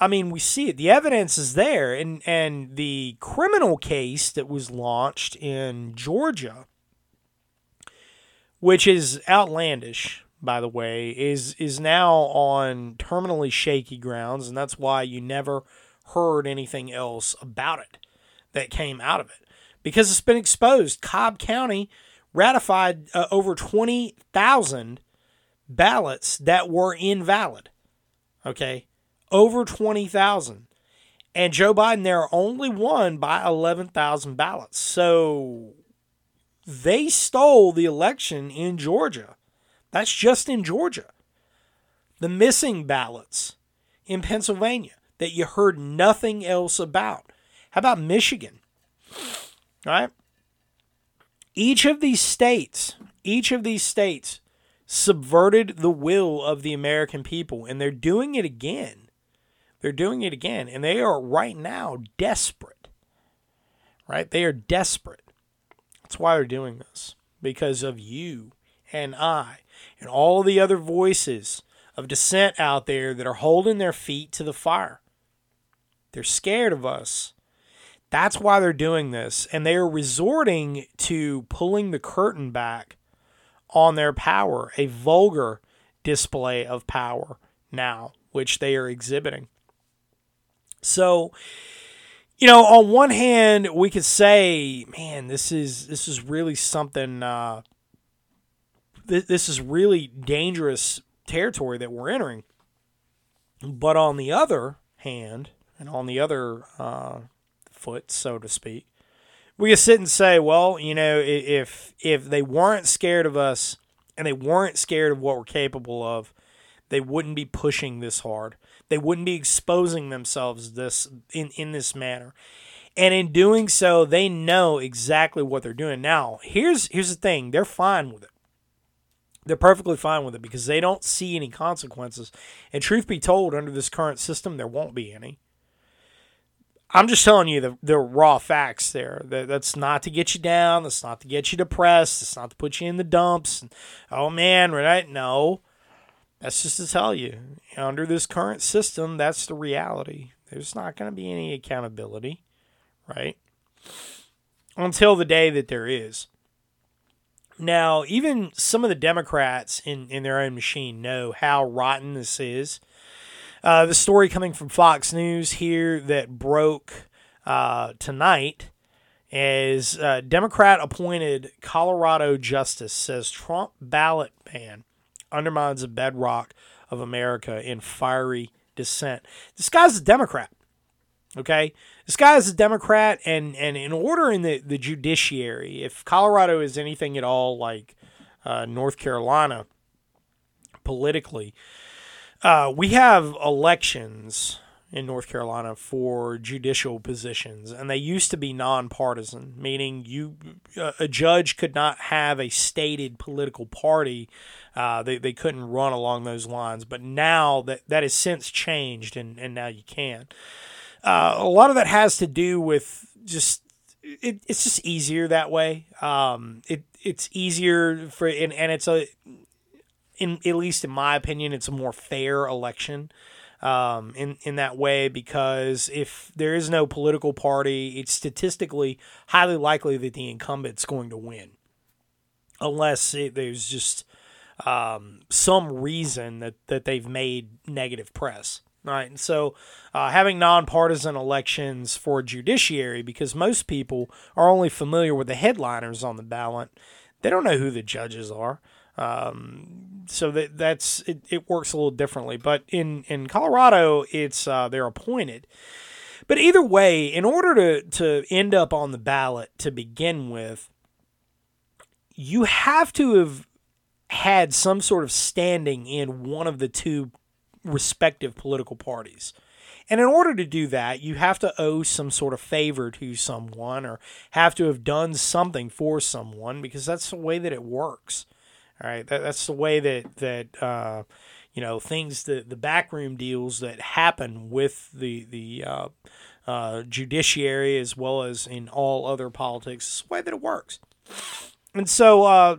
I mean, we see it. The evidence is there, and and the criminal case that was launched in Georgia, which is outlandish, by the way, is is now on terminally shaky grounds, and that's why you never heard anything else about it that came out of it because it's been exposed. Cobb County ratified uh, over twenty thousand ballots that were invalid. Okay, over 20,000. And Joe Biden there only won by 11,000 ballots. So they stole the election in Georgia. That's just in Georgia. The missing ballots in Pennsylvania that you heard nothing else about. How about Michigan? All right? Each of these states, each of these states subverted the will of the American people, and they're doing it again. They're doing it again, and they are right now desperate. Right? They are desperate. That's why they're doing this because of you and I and all the other voices of dissent out there that are holding their feet to the fire. They're scared of us. That's why they're doing this. And they are resorting to pulling the curtain back on their power, a vulgar display of power now, which they are exhibiting. So, you know, on one hand, we could say, man, this is this is really something. Uh, th- this is really dangerous territory that we're entering. But on the other hand, and on the other uh, foot, so to speak, we could sit and say, well, you know, if if they weren't scared of us and they weren't scared of what we're capable of, they wouldn't be pushing this hard. They wouldn't be exposing themselves this in, in this manner. And in doing so, they know exactly what they're doing. Now, here's here's the thing, they're fine with it. They're perfectly fine with it because they don't see any consequences. And truth be told, under this current system, there won't be any. I'm just telling you the, the raw facts there. That, that's not to get you down. That's not to get you depressed. It's not to put you in the dumps. And, oh man, right? No. That's just to tell you. Under this current system, that's the reality. There's not going to be any accountability, right? Until the day that there is. Now, even some of the Democrats in, in their own machine know how rotten this is. Uh, the story coming from Fox News here that broke uh, tonight is uh, Democrat appointed Colorado justice says Trump ballot ban undermines the bedrock of America in fiery dissent. This guy's a Democrat. Okay, this guy is a Democrat, and and in order in the the judiciary, if Colorado is anything at all like uh, North Carolina politically, uh, we have elections in North Carolina for judicial positions, and they used to be nonpartisan, meaning you a judge could not have a stated political party. Uh, they, they couldn't run along those lines, but now that that has since changed, and, and now you can. Uh, a lot of that has to do with just it, it's just easier that way. Um, it it's easier for and, and it's a in at least in my opinion, it's a more fair election um, in in that way because if there is no political party, it's statistically highly likely that the incumbent's going to win, unless it, there's just um, some reason that that they've made negative press. Right, and so uh, having nonpartisan elections for judiciary, because most people are only familiar with the headliners on the ballot, they don't know who the judges are. Um, so that that's it, it works a little differently. But in in Colorado, it's uh, they're appointed. But either way, in order to to end up on the ballot to begin with, you have to have had some sort of standing in one of the two respective political parties. And in order to do that, you have to owe some sort of favor to someone or have to have done something for someone because that's the way that it works. All right, that, that's the way that that uh, you know things the the backroom deals that happen with the the uh, uh, judiciary as well as in all other politics. It's the way that it works, and so uh,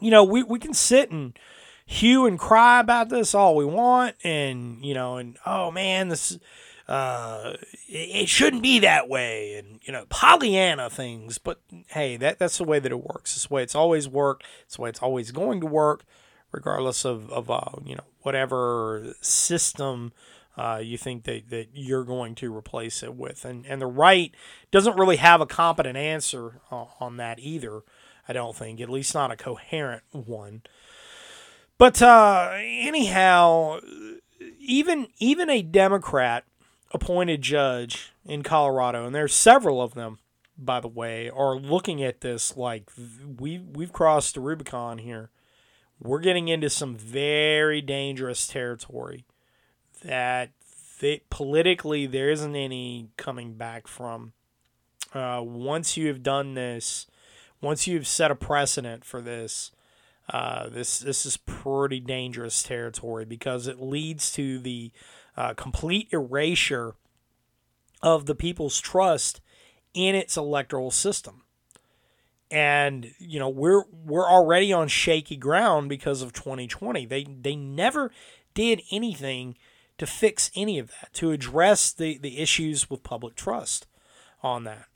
you know we we can sit and hue and cry about this all we want, and you know, and oh man, this uh, it, shouldn't be that way, and you know, Pollyanna things. But hey, that that's the way that it works. It's the way it's always worked. It's the way it's always going to work, regardless of of uh, you know whatever system. Uh, you think that, that you're going to replace it with. And, and the right doesn't really have a competent answer uh, on that either, I don't think, at least not a coherent one. But uh, anyhow, even even a Democrat appointed judge in Colorado, and there's several of them, by the way, are looking at this like we we've crossed the Rubicon here. We're getting into some very dangerous territory that they, politically there isn't any coming back from. Uh, once you have done this, once you've set a precedent for this, uh, this this is pretty dangerous territory because it leads to the uh, complete erasure of the people's trust in its electoral system. And you know we're we're already on shaky ground because of 2020. They they never did anything to fix any of that, to address the, the issues with public trust on that.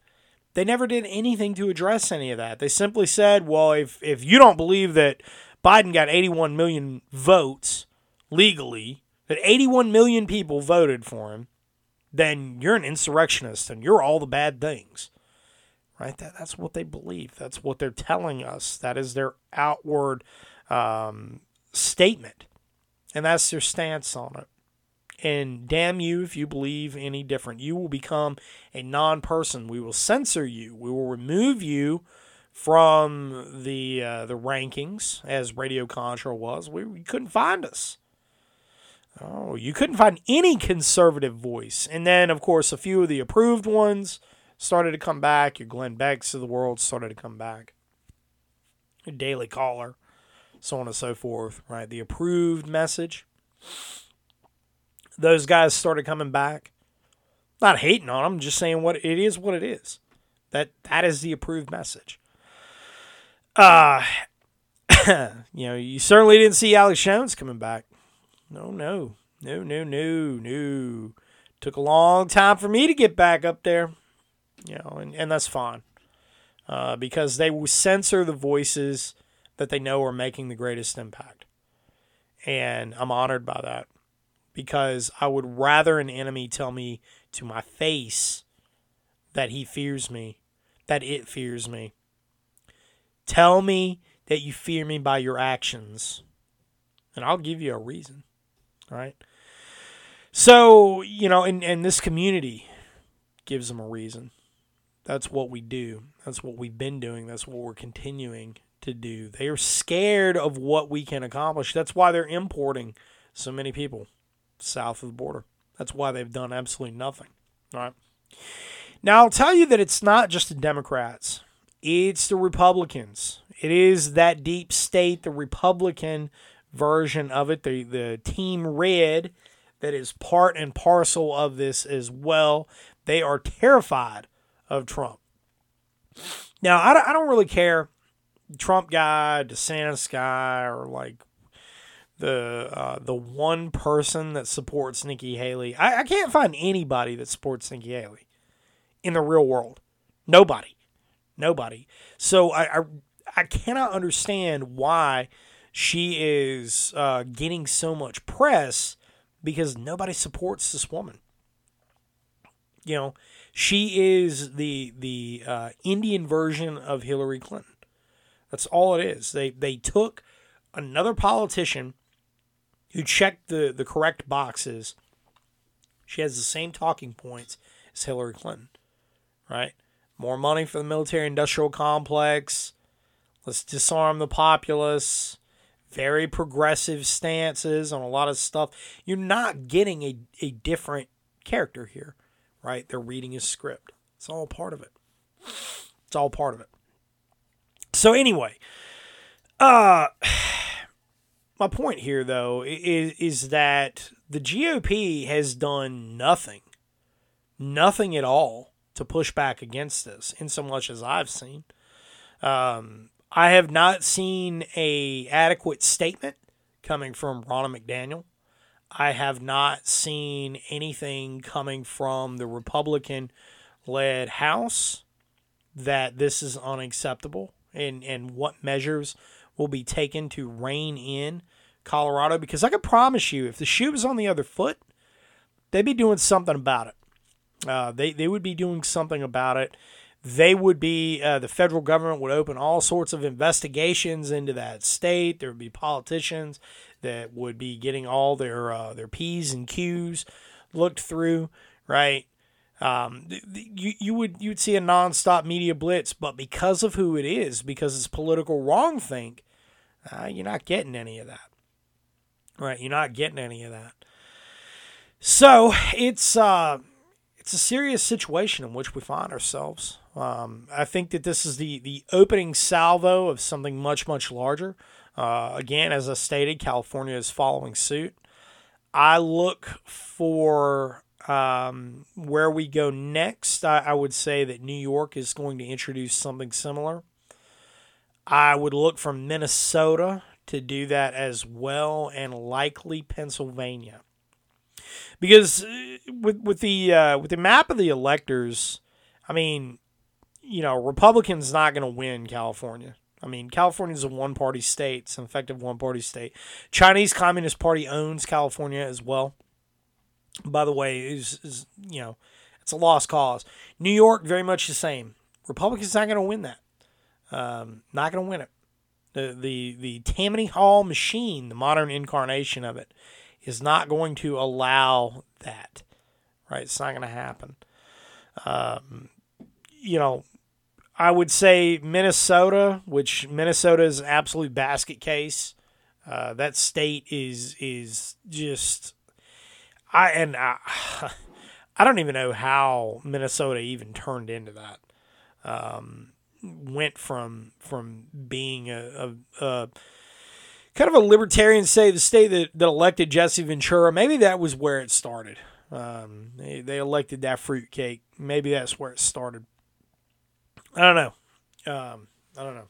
They never did anything to address any of that. They simply said, well, if, if you don't believe that Biden got 81 million votes legally, that 81 million people voted for him, then you're an insurrectionist and you're all the bad things. Right? That, that's what they believe. That's what they're telling us. That is their outward um, statement. And that's their stance on it. And damn you if you believe any different. You will become a non person. We will censor you. We will remove you from the uh, the rankings as Radio Contra was. We, we couldn't find us. Oh, you couldn't find any conservative voice. And then, of course, a few of the approved ones started to come back. Your Glenn Becks of the world started to come back. Your Daily Caller, so on and so forth, right? The approved message those guys started coming back. Not hating on them, just saying what it is what it is. That that is the approved message. Uh you know, you certainly didn't see Alex Jones coming back. No, no. No, no, no, no. Took a long time for me to get back up there. You know, and, and that's fine. Uh, because they will censor the voices that they know are making the greatest impact. And I'm honored by that because I would rather an enemy tell me to my face that he fears me, that it fears me. Tell me that you fear me by your actions, and I'll give you a reason. All right. So, you know, and, and this community gives them a reason. That's what we do. That's what we've been doing. That's what we're continuing to do. They are scared of what we can accomplish. That's why they're importing so many people south of the border. That's why they've done absolutely nothing. All right. Now, I'll tell you that it's not just the Democrats, it's the Republicans. It is that deep state, the Republican version of it, the, the Team Red, that is part and parcel of this as well. They are terrified of Trump. Now, I don't really care, Trump guy, DeSantis guy, or like the uh, the one person that supports Nikki Haley. I, I can't find anybody that supports Nikki Haley in the real world. Nobody, nobody. So I I, I cannot understand why she is uh, getting so much press because nobody supports this woman. You know, she is the the uh, Indian version of Hillary Clinton. That's all it is. They they took another politician who checked the, the correct boxes, she has the same talking points as Hillary Clinton, right? More money for the military industrial complex. Let's disarm the populace. Very progressive stances on a lot of stuff. You're not getting a, a different character here, right? They're reading a script. It's all part of it. It's all part of it. So anyway, uh my point here, though, is, is that the GOP has done nothing, nothing at all to push back against this, in so much as I've seen. Um, I have not seen a adequate statement coming from Ronna McDaniel. I have not seen anything coming from the Republican led House that this is unacceptable and, and what measures will be taken to rein in Colorado because I can promise you, if the shoe was on the other foot, they'd be doing something about it. Uh, they they would be doing something about it. They would be uh, the federal government would open all sorts of investigations into that state. There would be politicians that would be getting all their uh, their p's and q's looked through. Right, um, you you would you would see a nonstop media blitz, but because of who it is, because it's political wrongthink, uh, you're not getting any of that. Right, you're not getting any of that. So it's uh, it's a serious situation in which we find ourselves Um, I think that this is the the opening salvo of something much much larger. Uh, again, as I stated, California is following suit. I look for um, where we go next. I, I would say that New York is going to introduce something similar. I would look for Minnesota to do that as well, and likely Pennsylvania, because uh, with with the uh, with the map of the electors, I mean, you know, Republicans not going to win California. I mean, California is a one party state. It's an effective one party state. Chinese Communist Party owns California as well. By the way, is you know, it's a lost cause. New York, very much the same. Republicans not going to win that. Um, not going to win it. The the the Tammany Hall machine, the modern incarnation of it, is not going to allow that. Right? It's not going to happen. Um, you know, I would say Minnesota, which Minnesota is an absolute basket case. Uh, that state is is just I and I, I don't even know how Minnesota even turned into that. Um, went from from being a, a, a kind of a libertarian state, the state that, that elected Jesse Ventura. Maybe that was where it started. Um, they, they elected that fruitcake. Maybe that's where it started. I don't know. Um, I don't know.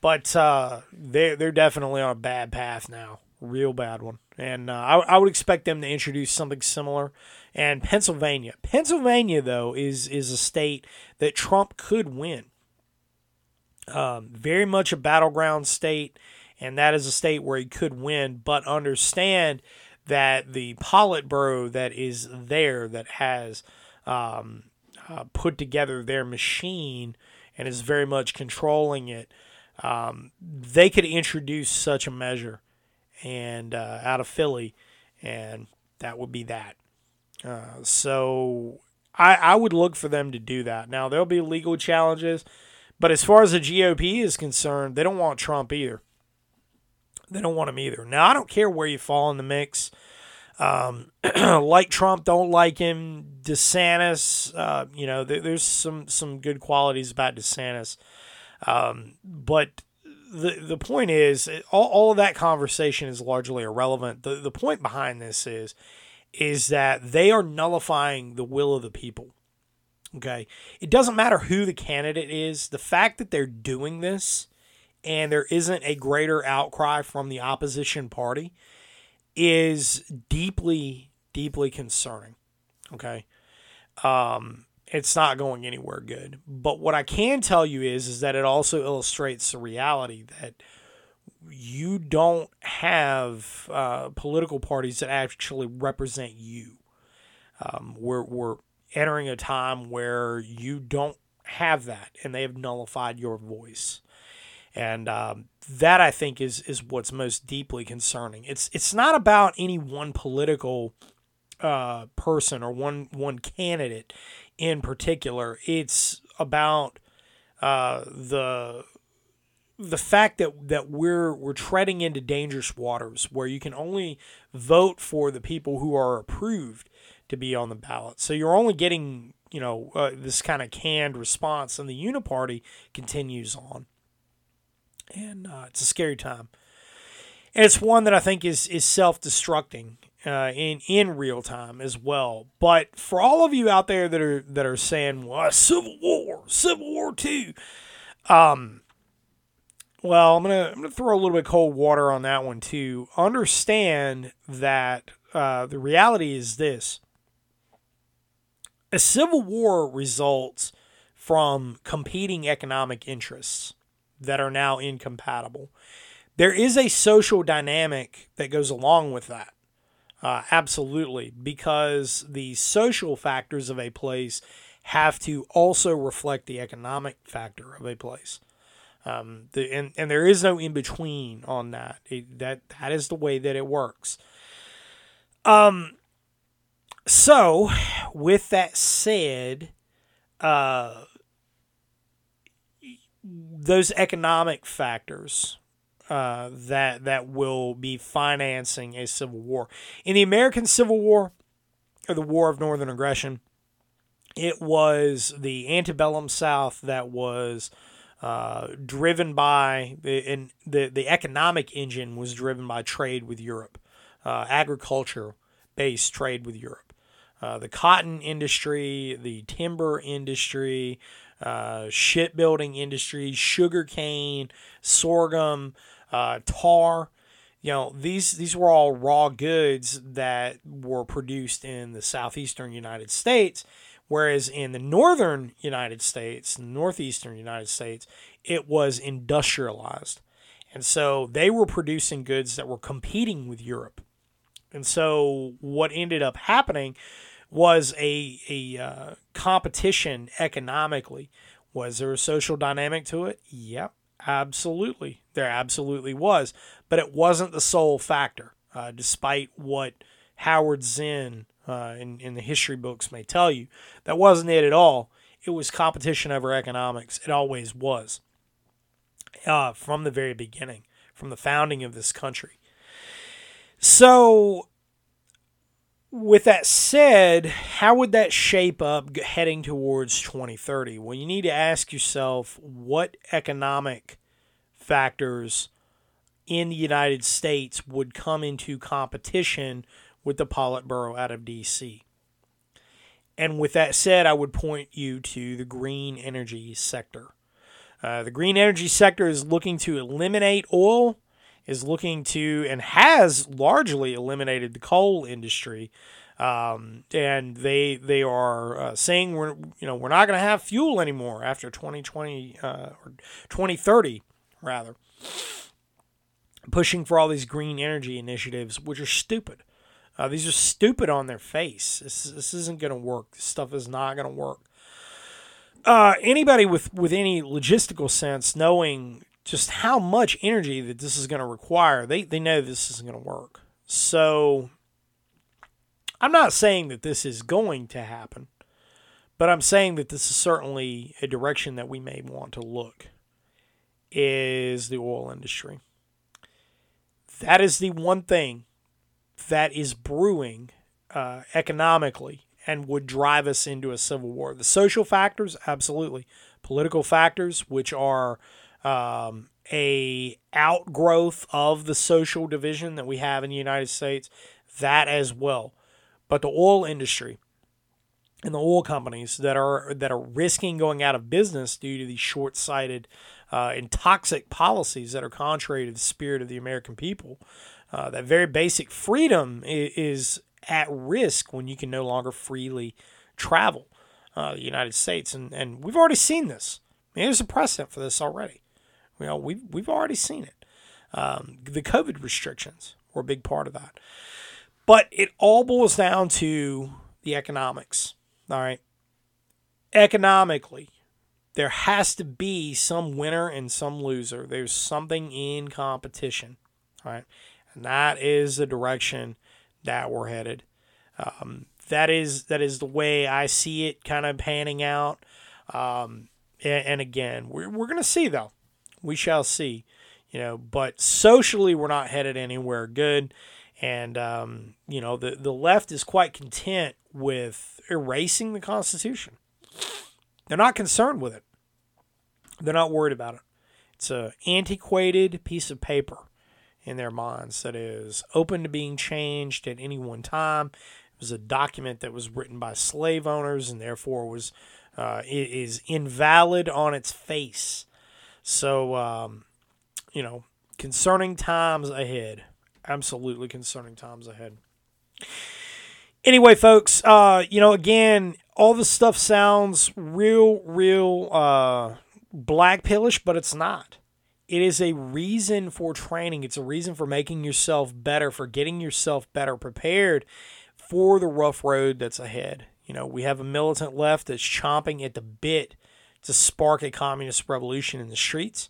But uh, they they're definitely on a bad path now, real bad one. And uh, I, I would expect them to introduce something similar. And Pennsylvania, Pennsylvania though is is a state that Trump could win. Um, very much a battleground state, and that is a state where he could win. But understand that the Politburo that is there that has um, uh, put together their machine and is very much controlling it, um, they could introduce such a measure and uh, out of Philly, and that would be that. Uh, so I, I would look for them to do that. Now there'll be legal challenges, but as far as the GOP is concerned, they don't want Trump either. They don't want him either. Now I don't care where you fall in the mix. Um, like Trump, don't like him. DeSantis, uh, you know, there, there's some some good qualities about DeSantis, um, but the the point is, all, all of that conversation is largely irrelevant. The the point behind this is is that they are nullifying the will of the people. Okay, it doesn't matter who the candidate is. The fact that they're doing this and there isn't a greater outcry from the opposition party is deeply, deeply concerning. Okay. Um, it's not going anywhere good. But what I can tell you is, is that it also illustrates the reality that you don't have uh, political parties that actually represent you. Um, we're, we're entering a time where you don't have that, and they have nullified your voice. And um, that I think is is what's most deeply concerning. It's it's not about any one political uh, person or one one candidate in particular. It's about uh, the the fact that that we're we're treading into dangerous waters where you can only vote for the people who are approved to be on the ballot. So you're only getting you know uh, this kind of canned response, and the Uniparty continues on and uh, it's a scary time. And it's one that I think is is self destructing uh, in in real time as well. But for all of you out there that are that are saying, "Well, Civil War, Civil War two, um, well, I'm gonna I'm gonna throw a little bit cold water on that one too. Understand that uh, the reality is this: a civil war results from competing economic interests that are now incompatible. There is a social dynamic that goes along with that. Uh, absolutely, because the social factors of a place have to also reflect the economic factor of a place. Um, the, and, and there is no in between on that. It, that that is the way that it works. Um. So, with that said, uh, those economic factors uh, that that will be financing a civil war in the American Civil War or the War of Northern Aggression. It was the antebellum South that was uh, driven by the and the the economic engine was driven by trade with Europe, uh, agriculture based trade with Europe. Uh, the cotton industry, the timber industry, uh, shipbuilding industry, sugarcane, sorghum, uh, tar. You know these these were all raw goods that were produced in the southeastern United States, whereas in the northern United States, northeastern United States, it was industrialized, and so they were producing goods that were competing with Europe. And so what ended up happening was a a uh, competition economically. Was there a social dynamic to it? Yep, absolutely. There absolutely was, but it wasn't the sole factor. Uh, despite what Howard Zinn uh, in in the history books may tell you, that wasn't it at all. It was competition over economics. It always was. Uh, from the very beginning, from the founding of this country. So with that said, how would that shape up heading towards 2030? Well, you need to ask yourself what economic factors in the United States would come into competition with the Politburo out of DC. And with that said, I would point you to the green energy sector. Uh, the green energy sector is looking to eliminate oil is looking to and has largely eliminated the coal industry. Um, and they they are uh, saying we're you know we're not going to have fuel anymore after 2020 uh, or 2030 rather. Pushing for all these green energy initiatives which are stupid. Uh, these are stupid on their face. This, this isn't going to work. This stuff is not going to work. Uh, anybody with with any logistical sense knowing just how much energy that this is going to require, they, they know this isn't going to work. So I'm not saying that this is going to happen, but I'm saying that this is certainly a direction that we may want to look is the oil industry. That is the one thing that is brewing uh, economically and would drive us into a civil war. The social factors, absolutely. Political factors, which are um, a outgrowth of the social division that we have in the United States, that as well. But the oil industry and the oil companies that are that are risking going out of business due to these short-sighted uh, and toxic policies that are contrary to the spirit of the American people, uh, that very basic freedom is, at risk when you can no longer freely travel uh, the United States, and and we've already seen this. I mean, there's a precedent for this already. You know, we've we've already seen it. Um, the COVID restrictions were a big part of that, but it all boils down to the economics. All right, economically, there has to be some winner and some loser. There's something in competition, all right, and that is the direction that we're headed. Um, that is that is the way I see it kind of panning out. Um, and, and, again, we're, we're going to see though we shall see. You know, but socially, we're not headed anywhere good. And, um, you know, the, the left is quite content with erasing the Constitution. They're not concerned with it, they're not worried about it. It's a antiquated piece of paper in their minds that is open to being changed at any one time. It was a document that was written by slave owners and therefore was uh, is invalid on its face. So, um, you know, concerning times ahead. Absolutely concerning times ahead. Anyway, folks, uh, you know, again, all this stuff sounds real, real uh, black pillish, but it's not. It is a reason for training. It's a reason for making yourself better, for getting yourself better prepared for the rough road that's ahead. You know, we have a militant left that's chomping at the bit to spark a communist revolution in the streets.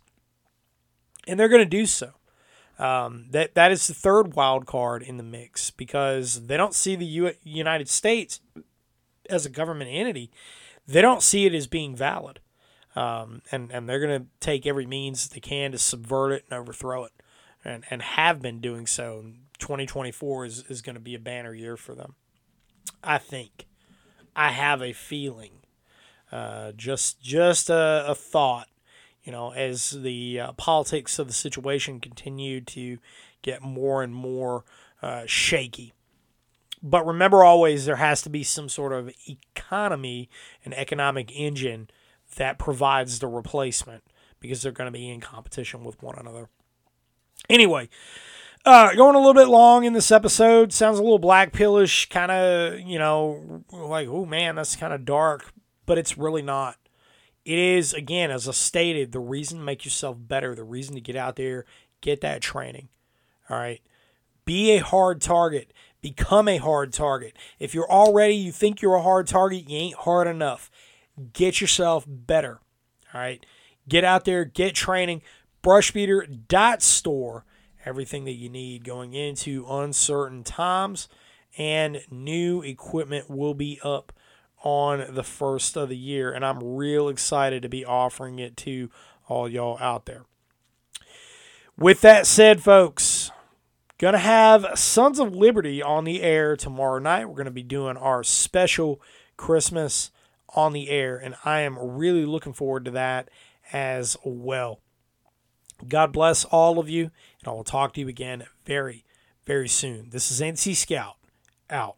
And they're going to do so. Um, that that is the third wild card in the mix because they don't see the U- United States as a government entity. They don't see it as being valid, um, and and they're going to take every means they can to subvert it and overthrow it, and and have been doing so. 2024 is is going to be a banner year for them. I think. I have a feeling. Uh, just just a, a, thought, you know, as the uh, politics of the situation continue to get more and more uh, shaky. But remember always there has to be some sort of economy and economic engine that provides the replacement because they're going to be in competition with one another. Anyway, uh, going a little bit long in this episode. Sounds a little black pillish, kind of, you know, like, oh man, that's kind of dark, but it's really not. It is, again, as I stated, the reason to make yourself better, the reason to get out there, get that training. All right. Be a hard target. Become a hard target. If you're already, you think you're a hard target, you ain't hard enough. Get yourself better. All right. Get out there, get training. Brushbeater.store everything that you need going into uncertain times, and new equipment will be up on the first of the year. And I'm real excited to be offering it to all y'all out there. With that said, folks, gonna have Sons of Liberty on the air tomorrow night. We're gonna be doing our special Christmas on the air, and I am really looking forward to that as well. God bless all of you, and I will talk to you again very, very soon. This is NC Scout out.